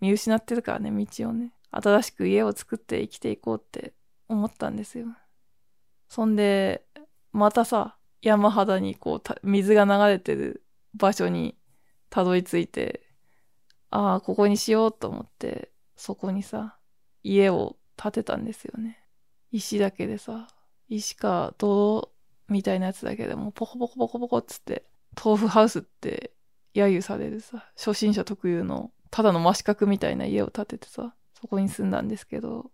見失ってるからね、道をね。新しく家を作って生きていこうって思ったんですよ。そんで、またさ、山肌にこう、水が流れてる場所にたどり着いて、ああ、ここにしようと思って、そこにさ、家を建てたんですよね。石だけでさ、石か泥みたいなやつだけでもポコポコポコポコっつって、豆腐ハウスって揶揄されるさ、初心者特有のただの真四角みたいな家を建ててさ、そこに住んだんですけど、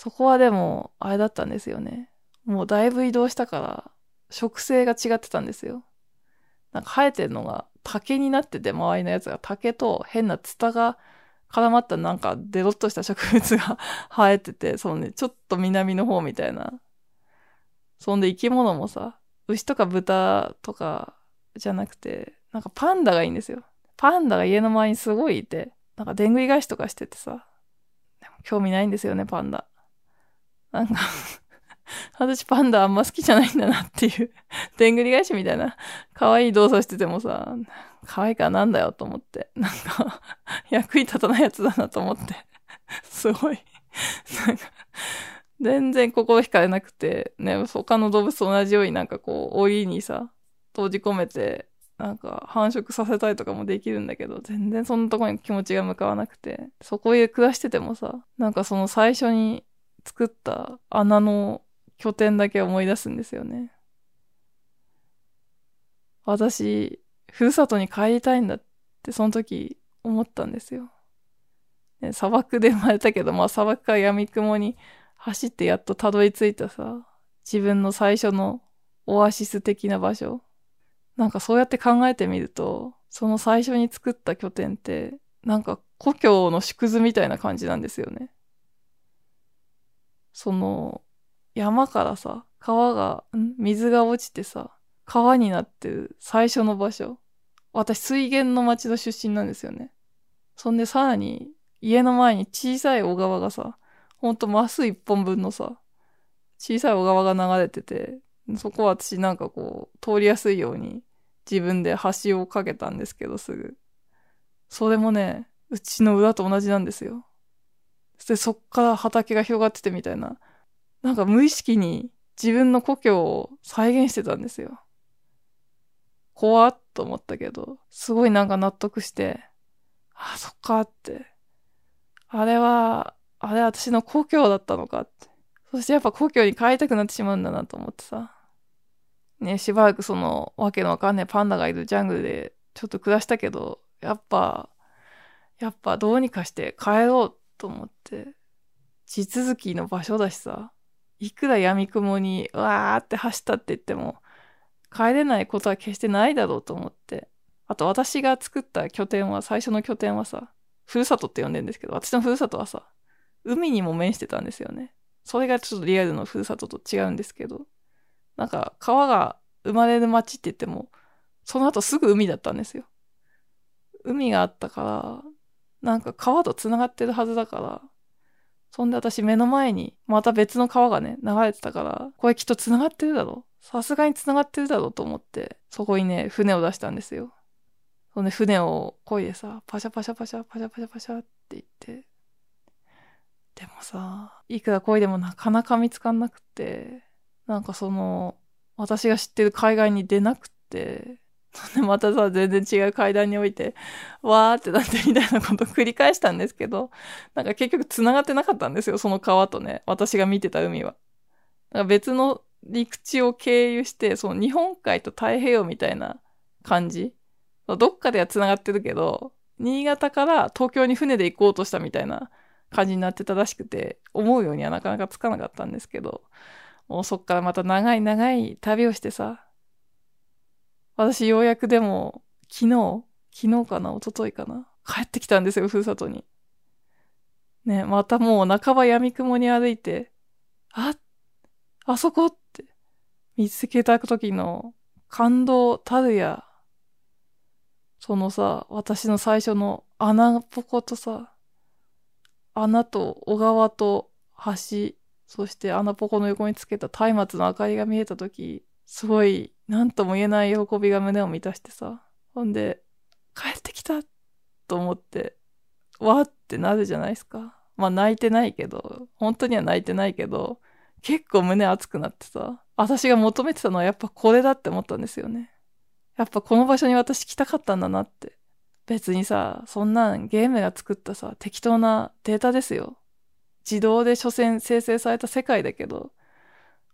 そこはでも、あれだったんですよね。もうだいぶ移動したから、植生が違ってたんですよ。なんか生えてるのが竹になってて、周りのやつが竹と変なツタが絡まったなんかデロッとした植物が [laughs] 生えてて、そのね、ちょっと南の方みたいな。そんで生き物もさ、牛とか豚とかじゃなくて、なんかパンダがいいんですよ。パンダが家の周りにすごいいて、なんかでんぐり返しとかしててさ、でも興味ないんですよね、パンダ。なんか私パンダあんま好きじゃないんだなっていう、でんぐり返しみたいな、可愛い動作しててもさ、可愛いからなんだよと思って、なんか役に立たないやつだなと思って、すごい。なんか、全然心惹かれなくて、ね、他の動物と同じようになんかこう、檻にさ、閉じ込めて、なんか繁殖させたりとかもできるんだけど、全然そんなとこに気持ちが向かわなくて、そこへ暮らしててもさ、なんかその最初に作った穴の拠点だけ思い出すんですよね。私、ふるさとに帰りたいんだってその時思ったんですよ。ね、砂漠で生まれたけど、まあ砂漠から闇雲に走ってやっとたどり着いたさ、自分の最初のオアシス的な場所。なんかそうやって考えてみると、その最初に作った拠点って、なんか故郷の縮図みたいな感じなんですよね。その、山からさ、川が、水が落ちてさ、川になってる最初の場所。私、水源の町の出身なんですよね。そんでさらに、家の前に小さい小川がさ、ほんとマス一本分のさ、小さい小川が流れてて、そこは私なんかこう、通りやすいように自分で橋をかけたんですけど、すぐ。それもね、うちの裏と同じなんですよ。で、そっから畑が広がっててみたいな。なんか無意識に自分の故郷を再現してたんですよ。怖っと思ったけど、すごいなんか納得して、あ、そっかって。あれは、あれ私の故郷だったのかって。そしてやっぱ故郷に帰りたくなってしまうんだなと思ってさ。ね、しばらくその、わけのわかんないパンダがいるジャングルでちょっと暮らしたけど、やっぱ、やっぱどうにかして帰ろうと思って、地続きの場所だしさ、いくら闇雲にわーって走ったって言っても、帰れないことは決してないだろうと思って。あと私が作った拠点は、最初の拠点はさ、ふるさとって呼んでるんですけど、私のふるさとはさ、海にも面してたんですよね。それがちょっとリアルのふるさとと違うんですけど、なんか川が生まれる町って言っても、その後すぐ海だったんですよ。海があったから、なんか川と繋がってるはずだから、そんで私目の前にまた別の川がね、流れてたから、これきっと繋がってるだろさすがに繋がってるだろうと思って、そこにね、船を出したんですよ。そんで船を漕いでさ、パシャパシャパシャ、パシャパシャパシャって言って、でもさ、いくら漕いでもなかなか見つかんなくて、なんかその、私が知ってる海岸に出なくて、[laughs] で、またさ、全然違う階段に置いて、わーってなってみたいなことを繰り返したんですけど、なんか結局繋がってなかったんですよ、その川とね、私が見てた海は。なんか別の陸地を経由して、その日本海と太平洋みたいな感じ。どっかでは繋がってるけど、新潟から東京に船で行こうとしたみたいな感じになってたらしくて、思うようにはなかなかつかなかったんですけど、もうそっからまた長い長い旅をしてさ、私ようやくでも、昨日昨日かな一昨日かな帰ってきたんですよ、ふるさとに。ね、またもう半ば闇雲に歩いて、あ、あそこって見つけた時の感動たるや、そのさ、私の最初の穴ぽことさ、穴と小川と橋、そして穴ぽこの横につけた松明の明かりが見えた時、すごいなんとも言えない喜びが胸を満たしてさ。ほんで、帰ってきたと思って、わーってなるじゃないですか。まあ泣いてないけど、本当には泣いてないけど、結構胸熱くなってさ、私が求めてたのはやっぱこれだって思ったんですよね。やっぱこの場所に私来たかったんだなって。別にさ、そんなんゲームが作ったさ、適当なデータですよ。自動で所詮生成された世界だけど、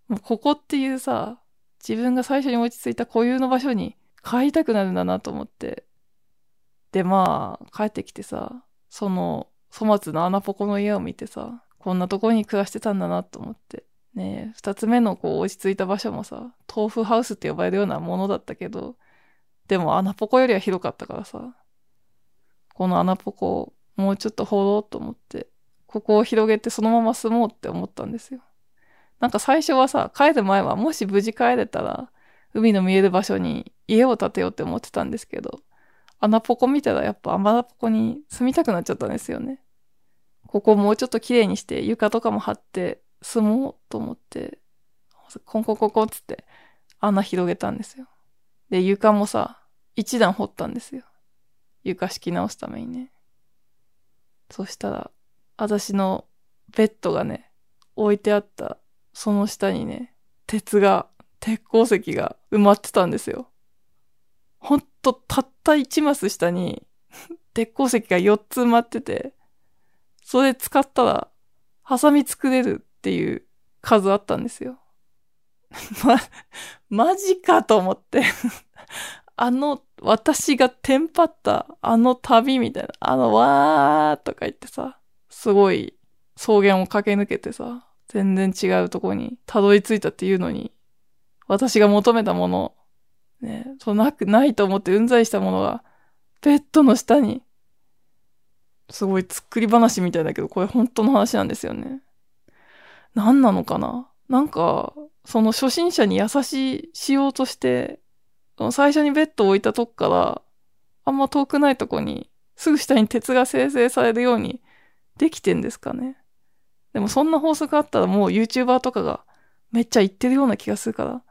もうここっていうさ、自分が最初に落ち着いた固有の場所に帰りたくなるんだなと思って。で、まあ、帰ってきてさ、その、粗末の穴ポコの家を見てさ、こんなとこに暮らしてたんだなと思って。ね二つ目のこう落ち着いた場所もさ、豆腐ハウスって呼ばれるようなものだったけど、でも穴ポコよりは広かったからさ、この穴ポコをもうちょっと掘ろうと思って、ここを広げてそのまま住もうって思ったんですよ。なんか最初はさ、帰る前はもし無事帰れたら、海の見える場所に家を建てようって思ってたんですけど、穴ポコ見たらやっぱ穴ポコに住みたくなっちゃったんですよね。ここもうちょっと綺麗にして床とかも張って住もうと思って、コンコンコンコンつって穴広げたんですよ。で、床もさ、一段掘ったんですよ。床敷き直すためにね。そしたら、私のベッドがね、置いてあったその下にね、鉄が、鉄鉱石が埋まってたんですよ。ほんと、たった1マス下に、鉄鉱石が4つ埋まってて、それ使ったら、ハサミ作れるっていう数あったんですよ。[laughs] ま、マジかと思ってあの、私がテンパったあの旅みたいな、あのわーとか言ってさ、すごい草原を駆け抜けてさ、全然違うとこにたどり着いたっていうのに、私が求めたもの、ね、そうなく、ないと思ってうんざりしたものが、ベッドの下に、すごい作り話みたいだけど、これ本当の話なんですよね。何なのかな？なんか、その初心者に優しいしようとして、最初にベッドを置いたとこから、あんま遠くないとこに、すぐ下に鉄が生成されるようにできてんですかね。でもそんな法則あったらもう YouTuber とかがめっちゃ言ってるような気がするから、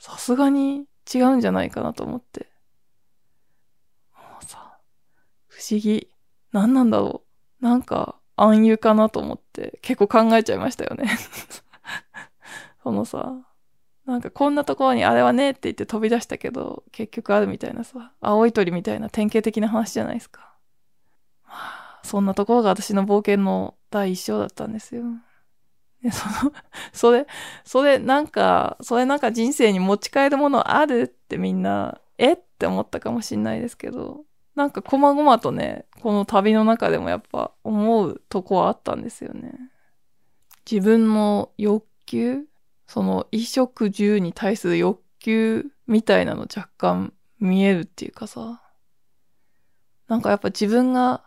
さすがに違うんじゃないかなと思って。もうさ、不思議。何なんだろう。なんか暗喩かなと思って結構考えちゃいましたよね [laughs] そのさ、なんかこんなところにあれはねって言って飛び出したけど、結局あるみたいなさ、青い鳥みたいな典型的な話じゃないですか。まあ、そんなところが私の冒険の第一章だったんですよ。その、[laughs] それ、それなんか、それなんか人生に持ち帰るものあるってみんな、えって思ったかもしんないですけど、なんか細々とね、この旅の中でもやっぱ思うとこはあったんですよね。自分の欲求その衣食住に対する欲求みたいなの若干見えるっていうかさ。なんかやっぱ自分が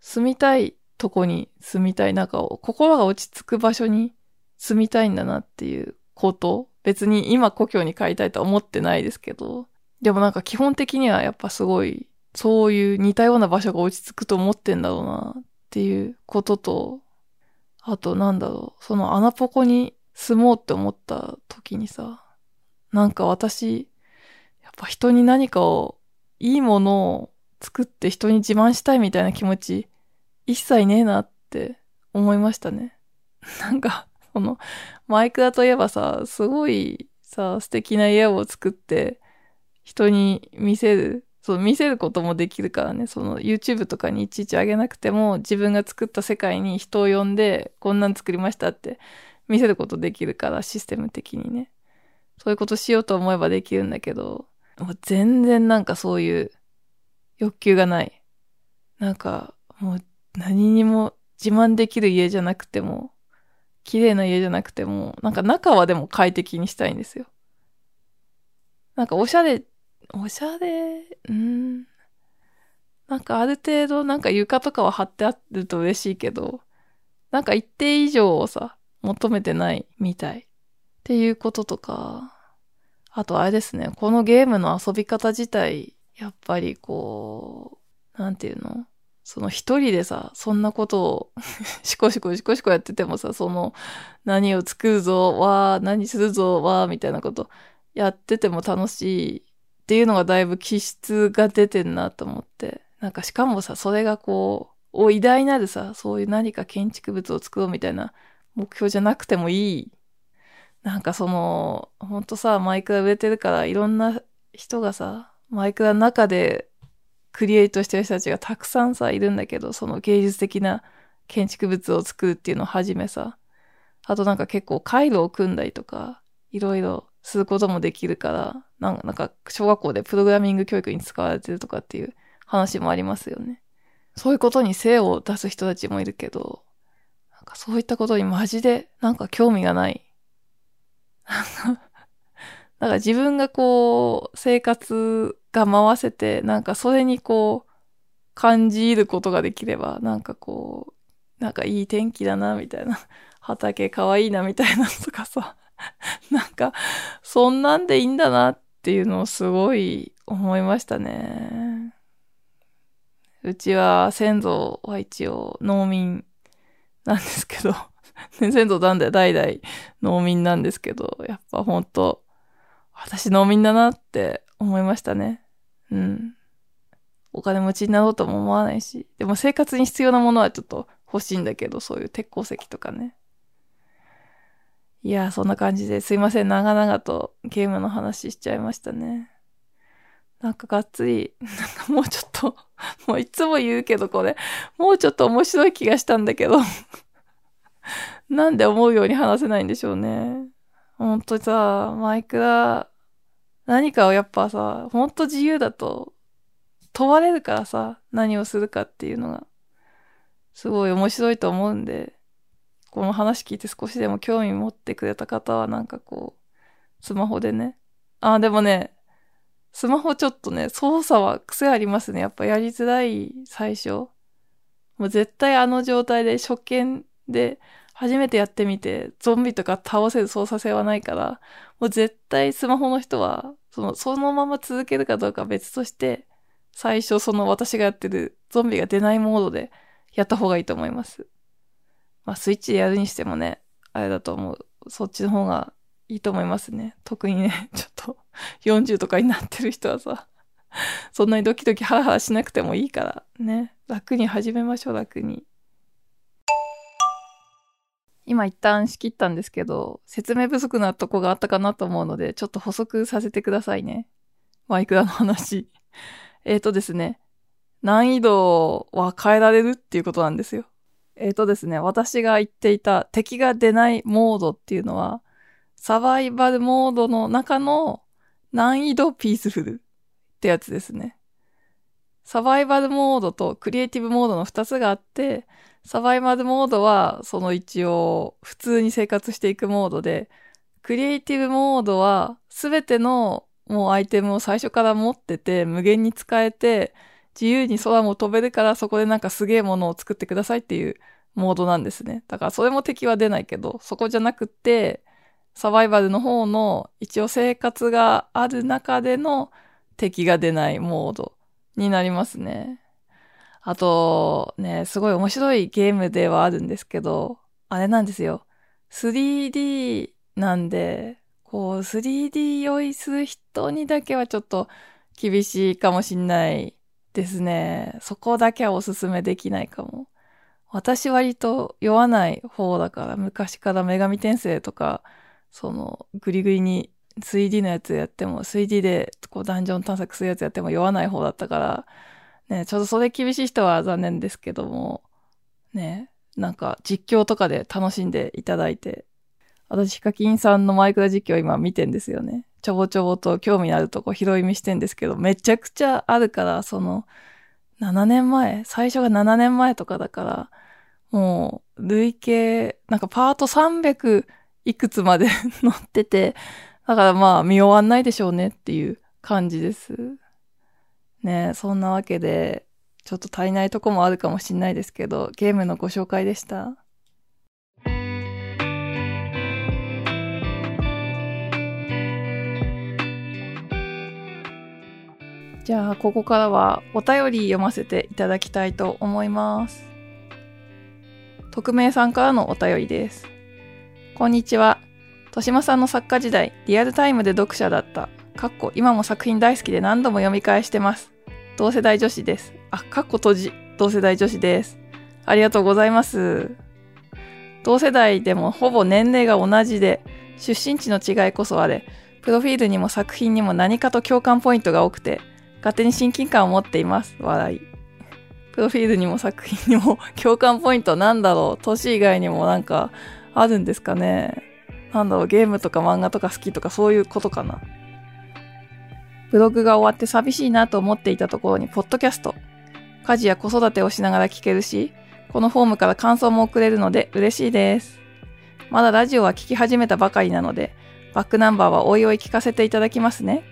住みたいとこに住みたい中を、心が落ち着く場所に住みたいんだなっていうこと。別に今故郷に帰りたいとは思ってないですけど。でもなんか基本的にはやっぱすごい、そういう似たような場所が落ち着くと思ってんだろうなっていうことと、あとなんだろう、その穴ポコに住もうって思った時にさ、なんか私、やっぱ人に何かを、いいものを作って人に自慢したいみたいな気持ち、一切ねえなって思いましたね。[laughs] なんか、その、マイクだといえばさ、すごいさ、素敵な家を作って、人に見せる。そう、見せることもできるからね、その YouTube とかにいちいちあげなくても、自分が作った世界に人を呼んで、こんなん作りましたって見せることできるから、システム的にね。そういうことしようと思えばできるんだけど、もう全然なんかそういう欲求がない。なんか、もう何にも自慢できる家じゃなくても、綺麗な家じゃなくても、なんか中はでも快適にしたいんですよ。なんかおしゃれ、おしゃれ、うん。なんかある程度なんか床とかは貼ってあると嬉しいけど、なんか一定以上をさ、求めてないみたい。っていうこととか、あとあれですね、このゲームの遊び方自体、やっぱりこう、なんていうの？その一人でさ、そんなことを [laughs] シコシコシコシコやっててもさ、その、何を作るぞ、わー、何するぞ、わー、みたいなことやってても楽しいっていうのがだいぶ気質が出てんなと思って。なんかしかもさ、それがこう、お偉大なるさ、そういう何か建築物を作ろうみたいな目標じゃなくてもいい。なんかその、ほんとさ、マイクラ植えてるから、いろんな人がさ、マイクラの中でクリエイトしてる人たちがたくさんさ、いるんだけど、その芸術的な建築物を作るっていうのをはじめさ、あとなんか結構回路を組んだりとか、いろいろすることもできるから、なんか小学校でプログラミング教育に使われてるとかっていう話もありますよね。そういうことに精を出す人たちもいるけど、なんかそういったことにマジでなんか興味がない。[laughs] なんか自分がこう、生活が回せて、なんかそれにこう、感じることができれば、なんかこう、なんかいい天気だな、みたいな。[laughs] 畑かわいいな、みたいなとかさ。[laughs] なんか、そんなんでいいんだなっていうのをすごい思いましたね。うちは先祖は一応農民なんですけど、[laughs] 先祖なんで代々農民なんですけど、やっぱほんと、私農民だなって思いましたね。うん。お金持ちになろうとも思わないし、でも生活に必要なものはちょっと欲しいんだけど、そういう鉄鉱石とかね。いや、そんな感じですいません、長々とゲームの話しちゃいましたね。なんかがっつり、なんかもうちょっと、[laughs] もういつも言うけどこれ、もうちょっと面白い気がしたんだけどなんで思うように話せないんでしょうね。ほんとさ、マイクラ、何かをやっぱさ、ほんと自由だと問われるからさ、何をするかっていうのが、すごい面白いと思うんで、この話聞いて少しでも興味持ってくれた方はなんかこう、スマホでね。あ、でもね、スマホちょっとね、操作は癖ありますね。やっぱやりづらい、最初。もう絶対あの状態で初見で初めてやってみて、ゾンビとか倒せる操作性はないから、もう絶対スマホの人は、その、そのまま続けるかどうか別として、最初その私がやってるゾンビが出ないモードでやった方がいいと思います。まあスイッチでやるにしてもね、あれだと思う。そっちの方がいいと思いますね。特にね、[laughs] ちょっと40とかになってる人はさ、そんなにドキドキハラハラしなくてもいいからね。楽に始めましょう、楽に。今一旦仕切ったんですけど、説明不足なとこがあったかなと思うので、ちょっと補足させてくださいね。マイクラの話。[laughs] えっ、とですね。難易度は変えられるっていうことなんですよ。えっ、ー、とですね、私が言っていた敵が出ないモードっていうのは、サバイバルモードの中の難易度ピースフルってやつですね。サバイバルモードとクリエイティブモードの2つがあって、サバイバルモードはその一応普通に生活していくモードで、クリエイティブモードはすべてのもうアイテムを最初から持ってて無限に使えて自由に空も飛べるからそこでなんかすげえものを作ってくださいっていうモードなんですね。だからそれも敵は出ないけど、そこじゃなくて、サバイバルの方の一応生活がある中での敵が出ないモードになりますね。あと、ね、すごい面白いゲームではあるんですけど、あれなんですよ。3D なんで、こう 3D 用意する人にだけはちょっと厳しいかもしんないですね。そこだけはおすすめできないかも。私割と酔わない方だから、昔から女神転生とか、その、グリグリに 3D のやつやっても、3D でこうダンジョン探索するやつやっても酔わない方だったから、ね、ちょっとそれ厳しい人は残念ですけども、ね、なんか実況とかで楽しんでいただいて、私、ヒカキンさんのマイクラ実況今見てんですよね。ちょぼちょぼと興味のあるとこ拾い見してんですけど、めちゃくちゃあるから、その、7年前最初が7年前とかだから、もう、累計、なんかパート300いくつまで [laughs] 載ってて、だからまあ見終わんないでしょうねっていう感じです。ねそんなわけで、ちょっと足りないとこもあるかもしんないですけど、ゲームのご紹介でした。じゃあ、ここからはお便り読ませていただきたいと思います。匿名さんからのお便りです。こんにちは。豊島さんの作家時代、リアルタイムで読者だった。かっこ今も作品大好きで何度も読み返してます。同世代女子です。あ、かっこ閉じ。同世代女子です。ありがとうございます。同世代でもほぼ年齢が同じで、出身地の違いこそあれ、プロフィールにも作品にも何かと共感ポイントが多くて、勝手に親近感を持っています。笑い。プロフィールにも作品にも共感ポイントなんだろう年以外にもなんかあるんですかねなんだろうゲームとか漫画とか好きとかそういうことかなブログが終わって寂しいなと思っていたところにポッドキャスト。家事や子育てをしながら聞けるし、このフォームから感想も送れるので嬉しいです。まだラジオは聞き始めたばかりなので、バックナンバーはおいおい聞かせていただきますね。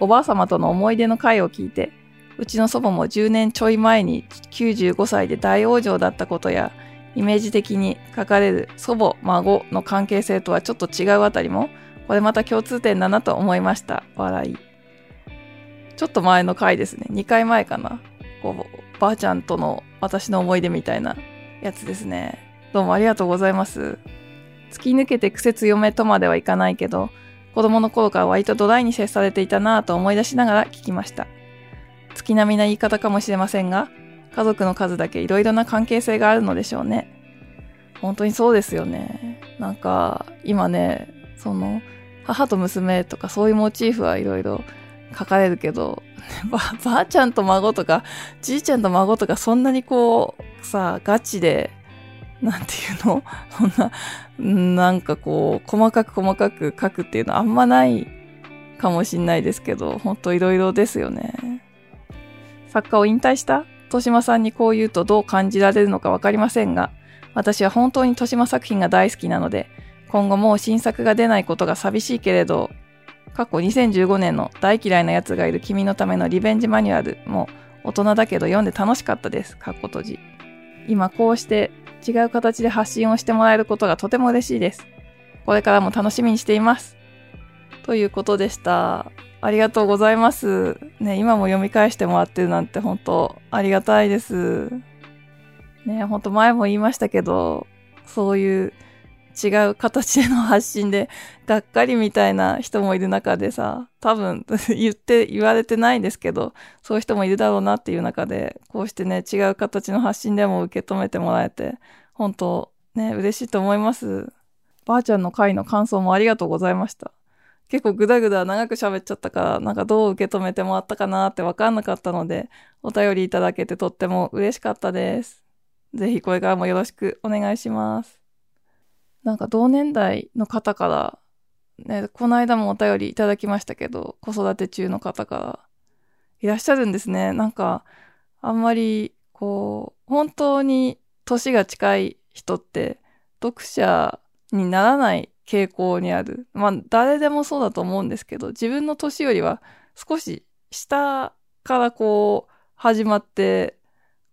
おばあ様との思い出の回を聞いて、うちの祖母も10年ちょい前に95歳で大往生だったことや、イメージ的に書かれる祖母、孫の関係性とはちょっと違うあたりも、これまた共通点だなと思いました。笑い。ちょっと前の回ですね。2回前かな。こう、ばあちゃんとの私の思い出みたいなやつですね。どうもありがとうございます。突き抜けて苦節嫁とまではいかないけど、子供の頃から割とドライに接されていたなぁと思い出しながら聞きました。月並みな言い方かもしれませんが、家族の数だけ色々な関係性があるのでしょうね。本当にそうですよね。なんか、今ね、その、母と娘とかそういうモチーフはいろいろ書かれるけど、[laughs] ば、ばあちゃんと孫とか、じいちゃんと孫とかそんなにこう、さ、ガチでなんていうの？そんな、なんかこう、細かく細かく書くっていうのはあんまないかもしんないですけど、ほんといろいろですよね。作家を引退した？豊島さんにこう言うとどう感じられるのかわかりませんが、私は本当に豊島作品が大好きなので、今後もう新作が出ないことが寂しいけれど、過去2015年の大嫌いな奴がいる君のためのリベンジマニュアルも大人だけど読んで楽しかったです。かっこ閉じ。今こうして違う形で発信をしてもらえることがとても嬉しいです。これからも楽しみにしています。ということでした。ありがとうございます。ね、今も読み返してもらってるなんて本当ありがたいです。ね、本当前も言いましたけど、そういう違う形での発信で、がっかりみたいな人もいる中でさ、多分 [laughs] 言って言われてないんですけど、そういう人もいるだろうなっていう中で、こうしてね、違う形の発信でも受け止めてもらえて、本当ね、嬉しいと思います。ばあちゃんの回の感想もありがとうございました。結構ぐだぐだ長く喋っちゃったから、なんかどう受け止めてもらったかなってわかんなかったので、お便りいただけてとっても嬉しかったです。ぜひこれからもよろしくお願いします。なんか同年代の方から、ね、この間もお便りいただきましたけど、子育て中の方からいらっしゃるんですね。なんか、あんまり、こう、本当に年が近い人って、読者にならない傾向にある。まあ、誰でもそうだと思うんですけど、自分の年よりは少し下からこう、始まって、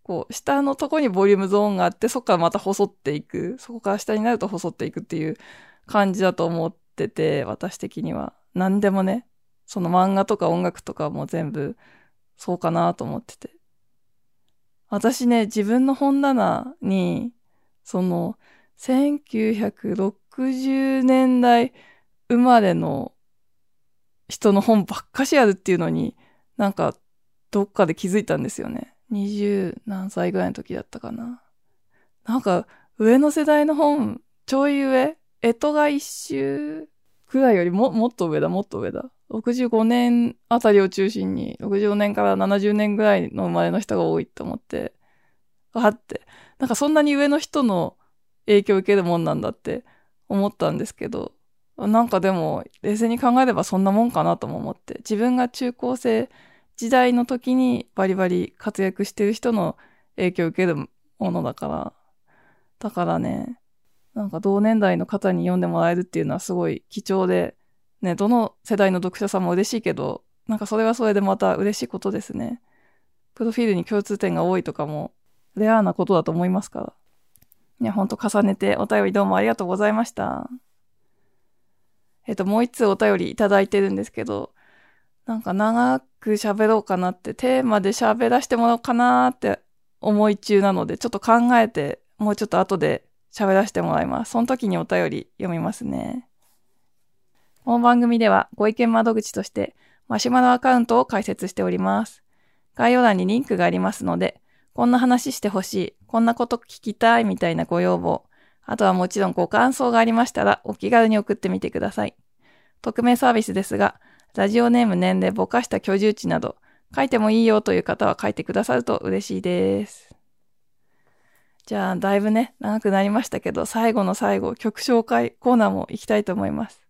こう、下のとこにボリュームゾーンがあって、そこからまた細っていく。そこから下になると細っていくっていう感じだと思ってて、私的には。何でもね、その漫画とか音楽とかも全部そうかなと思ってて。私ね、自分の本棚に、その、1960年代生まれの人の本ばっかしあるっていうのに、なんか、どっかで気づいたんですよね。二十何歳ぐらいの時だったかな。なんか、上の世代の本、ちょい上干支が一周くらいよりも、もっと上だ、もっと上だ。65年あたりを中心に、65年から70年ぐらいの生まれの人が多いと思って、あって、なんかそんなに上の人の影響を受けるもんなんだって思ったんですけど、なんかでも、冷静に考えればそんなもんかなとも思って、自分が中高生時代の時にバリバリ活躍してる人の影響を受けるものだから、だからね、なんか同年代の方に読んでもらえるっていうのはすごい貴重で、ね、どの世代の読者さんも嬉しいけど、なんかそれはそれでまた嬉しいことですね。プロフィールに共通点が多いとかも、レアなことだと思いますから。ね、ほんと重ねてお便りどうもありがとうございました。えっと、もう一通お便りいただいてるんですけど、なんか長く喋ろうかなって、テーマで喋らせてもらおうかなって思い中なので、ちょっと考えて、もうちょっと後で喋らせてもらいます。その時にお便り読みますね。この番組ではご意見窓口としてマシュマロアカウントを開設しております。概要欄にリンクがありますので、こんな話してほしい、こんなこと聞きたいみたいなご要望、あとはもちろんご感想がありましたらお気軽に送ってみてください。匿名サービスですが、ラジオネーム、年齢、ぼかした居住地など、書いてもいいよという方は書いてくださると嬉しいです。じゃあ、だいぶね、長くなりましたけど、最後の最後、曲紹介コーナーも行きたいと思います。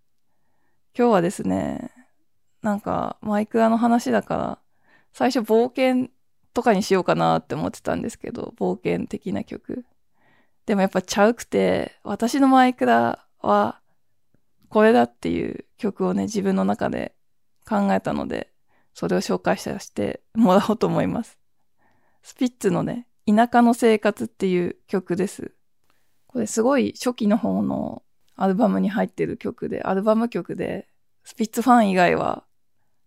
今日はですね、なんか、マイクラの話だから、最初冒険とかにしようかなって思ってたんですけど、冒険的な曲。でもやっぱちゃうくて、私のマイクラは、これだっていう曲をね、自分の中で考えたので、それを紹介させてもらおうと思います。スピッツのね、田舎の生活っていう曲です。これすごい初期の方のアルバムに入ってる曲で、アルバム曲で、スピッツファン以外は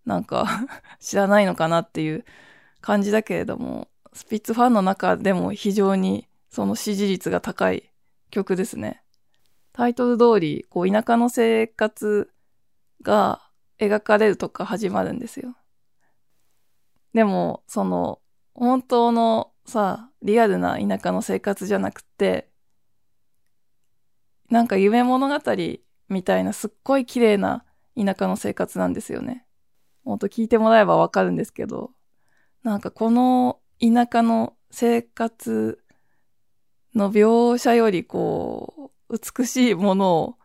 なんか [laughs] 知らないのかなっていう感じだけれども、スピッツファンの中でも非常にその支持率が高い曲ですね。タイトル通り、こう、田舎の生活が描かれるとか始まるんですよ。でも、その、本当のさ、リアルな田舎の生活じゃなくて、なんか夢物語みたいなすっごい綺麗な田舎の生活なんですよね。もっと聞いてもらえばわかるんですけど、なんかこの田舎の生活の描写よりこう、美しいものを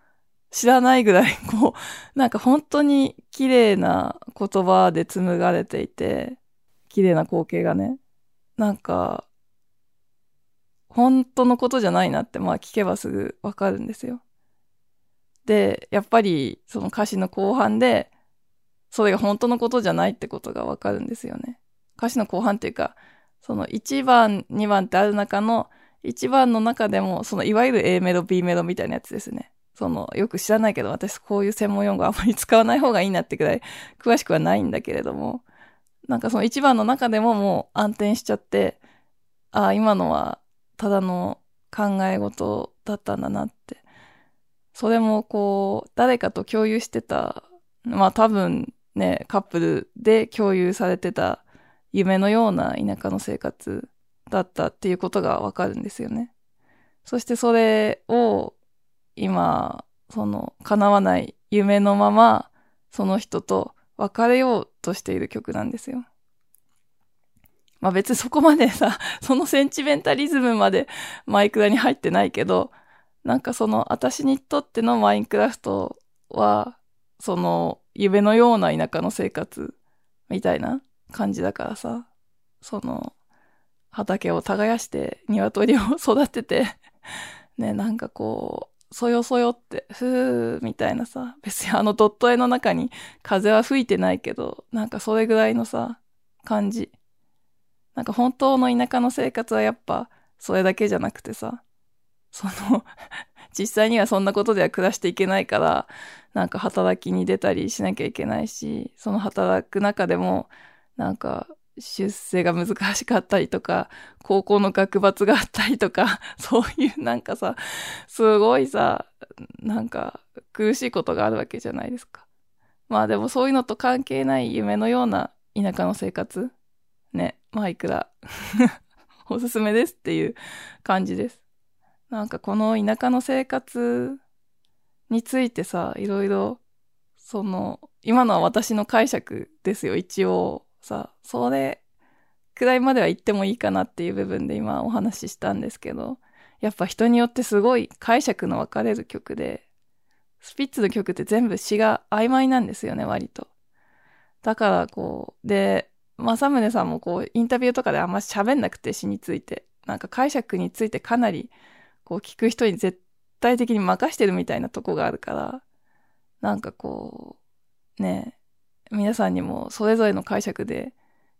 知らないぐらい、[laughs] こう、なんか本当に綺麗な言葉で紡がれていて、綺麗な光景がね、なんか、本当のことじゃないなって、まあ聞けばすぐわかるんですよ。で、やっぱりその歌詞の後半で、それが本当のことじゃないってことがわかるんですよね。歌詞の後半っていうか、その1番、2番ってある中の、1番の中でも、そのいわゆる A メロ、B メロみたいなやつですね。その、よく知らないけど、私こういう専門用語あんまり使わない方がいいなってくらい詳しくはないんだけれども、なんかその1番の中でももう暗転しちゃって、ああ、今のはただの考え事だったんだなってそれもこう、誰かと共有してた、まあ多分ね、カップルで共有されてた夢のような田舎の生活だったっていうことがわかるんですよね。そしてそれを今、その叶わない夢のままその人と別れようとしている曲なんですよ。まあ別にそこまでさ、[laughs] そのセンチメンタリズムまでマイクラに入ってないけど、なんかその私にとってのマインクラフトは、その夢のような田舎の生活みたいな感じだからさ、その畑を耕して鶏を育てて [laughs] ね、なんかこう、そよそよって、ふーみたいなさ、別にあのドット絵の中に風は吹いてないけど、なんかそれぐらいのさ、感じ。なんか本当の田舎の生活はやっぱそれだけじゃなくてさ、その [laughs] 実際にはそんなことでは暮らしていけないから、なんか働きに出たりしなきゃいけないし、その働く中でも、なんか出世が難しかったりとか、高校の学罰があったりとか、[laughs] そういうなんかさ、すごいさ、なんか苦しいことがあるわけじゃないですか。まあでもそういうのと関係ない夢のような田舎の生活。ね、まあいくら [laughs] おすすめですっていう感じです。なんかこの田舎の生活についてさ、いろいろ、その、今のは私の解釈ですよ、一応。さ、それくらいまでは言ってもいいかなっていう部分で今お話ししたんですけど、やっぱ人によってすごい解釈の分かれる曲で、スピッツの曲って全部詩が曖昧なんですよね、割と。だからこう、で、正宗さんもこう、インタビューとかであんま喋んなくて詩について、なんか解釈についてかなりこう聞く人に絶対的に任してるみたいなとこがあるから、なんかこう、ね、皆さんにもそれぞれの解釈で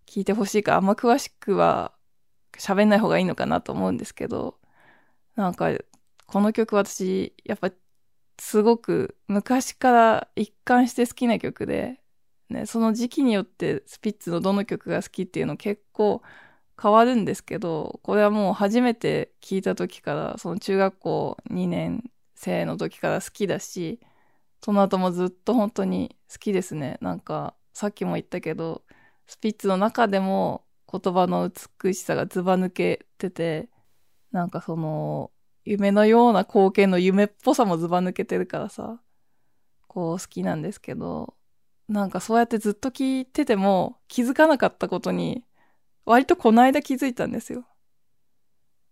聞いてほしいから、あんま詳しくは喋んない方がいいのかなと思うんですけど、なんか、この曲私、やっぱ、すごく昔から一貫して好きな曲で、ね、その時期によってスピッツのどの曲が好きっていうの結構変わるんですけど、これはもう初めて聞いた時から、その中学校2年生の時から好きだし、その後もずっと本当に好きですね。なんか、さっきも言ったけど、スピッツの中でも言葉の美しさがずば抜けてて、なんかその、夢のような光景の夢っぽさもずば抜けてるからさ、こう好きなんですけど、なんかそうやってずっと聞いてても気づかなかったことに割とこの間気づいたんですよ。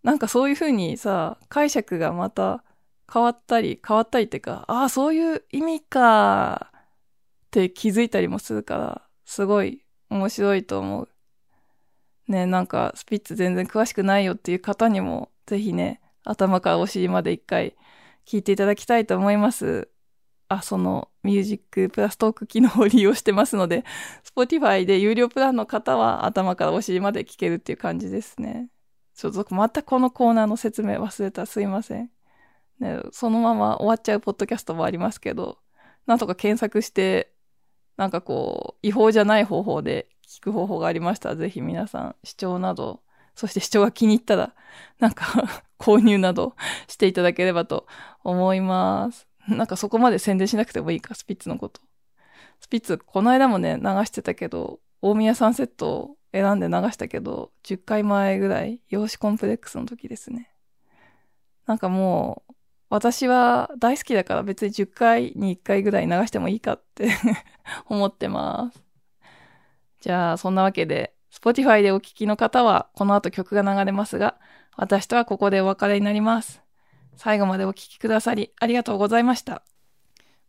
なんかそういう風にさ、解釈がまた変わったり、変わったりっていうか、ああ、そういう意味かって気づいたりもするから、すごい面白いと思う。ね、なんかスピッツ全然詳しくないよっていう方にも、ぜひね、頭からお尻まで一回聞いていただきたいと思います。あ、そのミュージックプラストーク機能を利用してますので、Spotify で有料プランの方は頭からお尻まで聞けるっていう感じですね。ちょっとまたこのコーナーの説明忘れたすいません。ね、そのまま終わっちゃうポッドキャストもありますけど、なんとか検索して、なんかこう、違法じゃない方法で聞く方法がありましたら、ぜひ皆さん視聴など、そして視聴が気に入ったら、なんか [laughs] 購入などしていただければと思います。なんかそこまで宣伝しなくてもいいか、スピッツのこと。スピッツ、この間もね、流してたけど、大宮サンセットを選んで流したけど、10回前ぐらい、養子コンプレックスの時ですね。なんかもう、私は大好きだから別に10回に1回ぐらい流してもいいかって [laughs] 思ってます。じゃあ、そんなわけで、Spotify でお聴きの方は、この後曲が流れますが、私とはここでお別れになります。最後までお聴きくださりありがとうございました。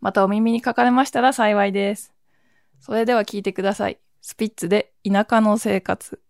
またお耳にかかれましたら幸いです。それでは聴いてください。スピッツで田舎の生活。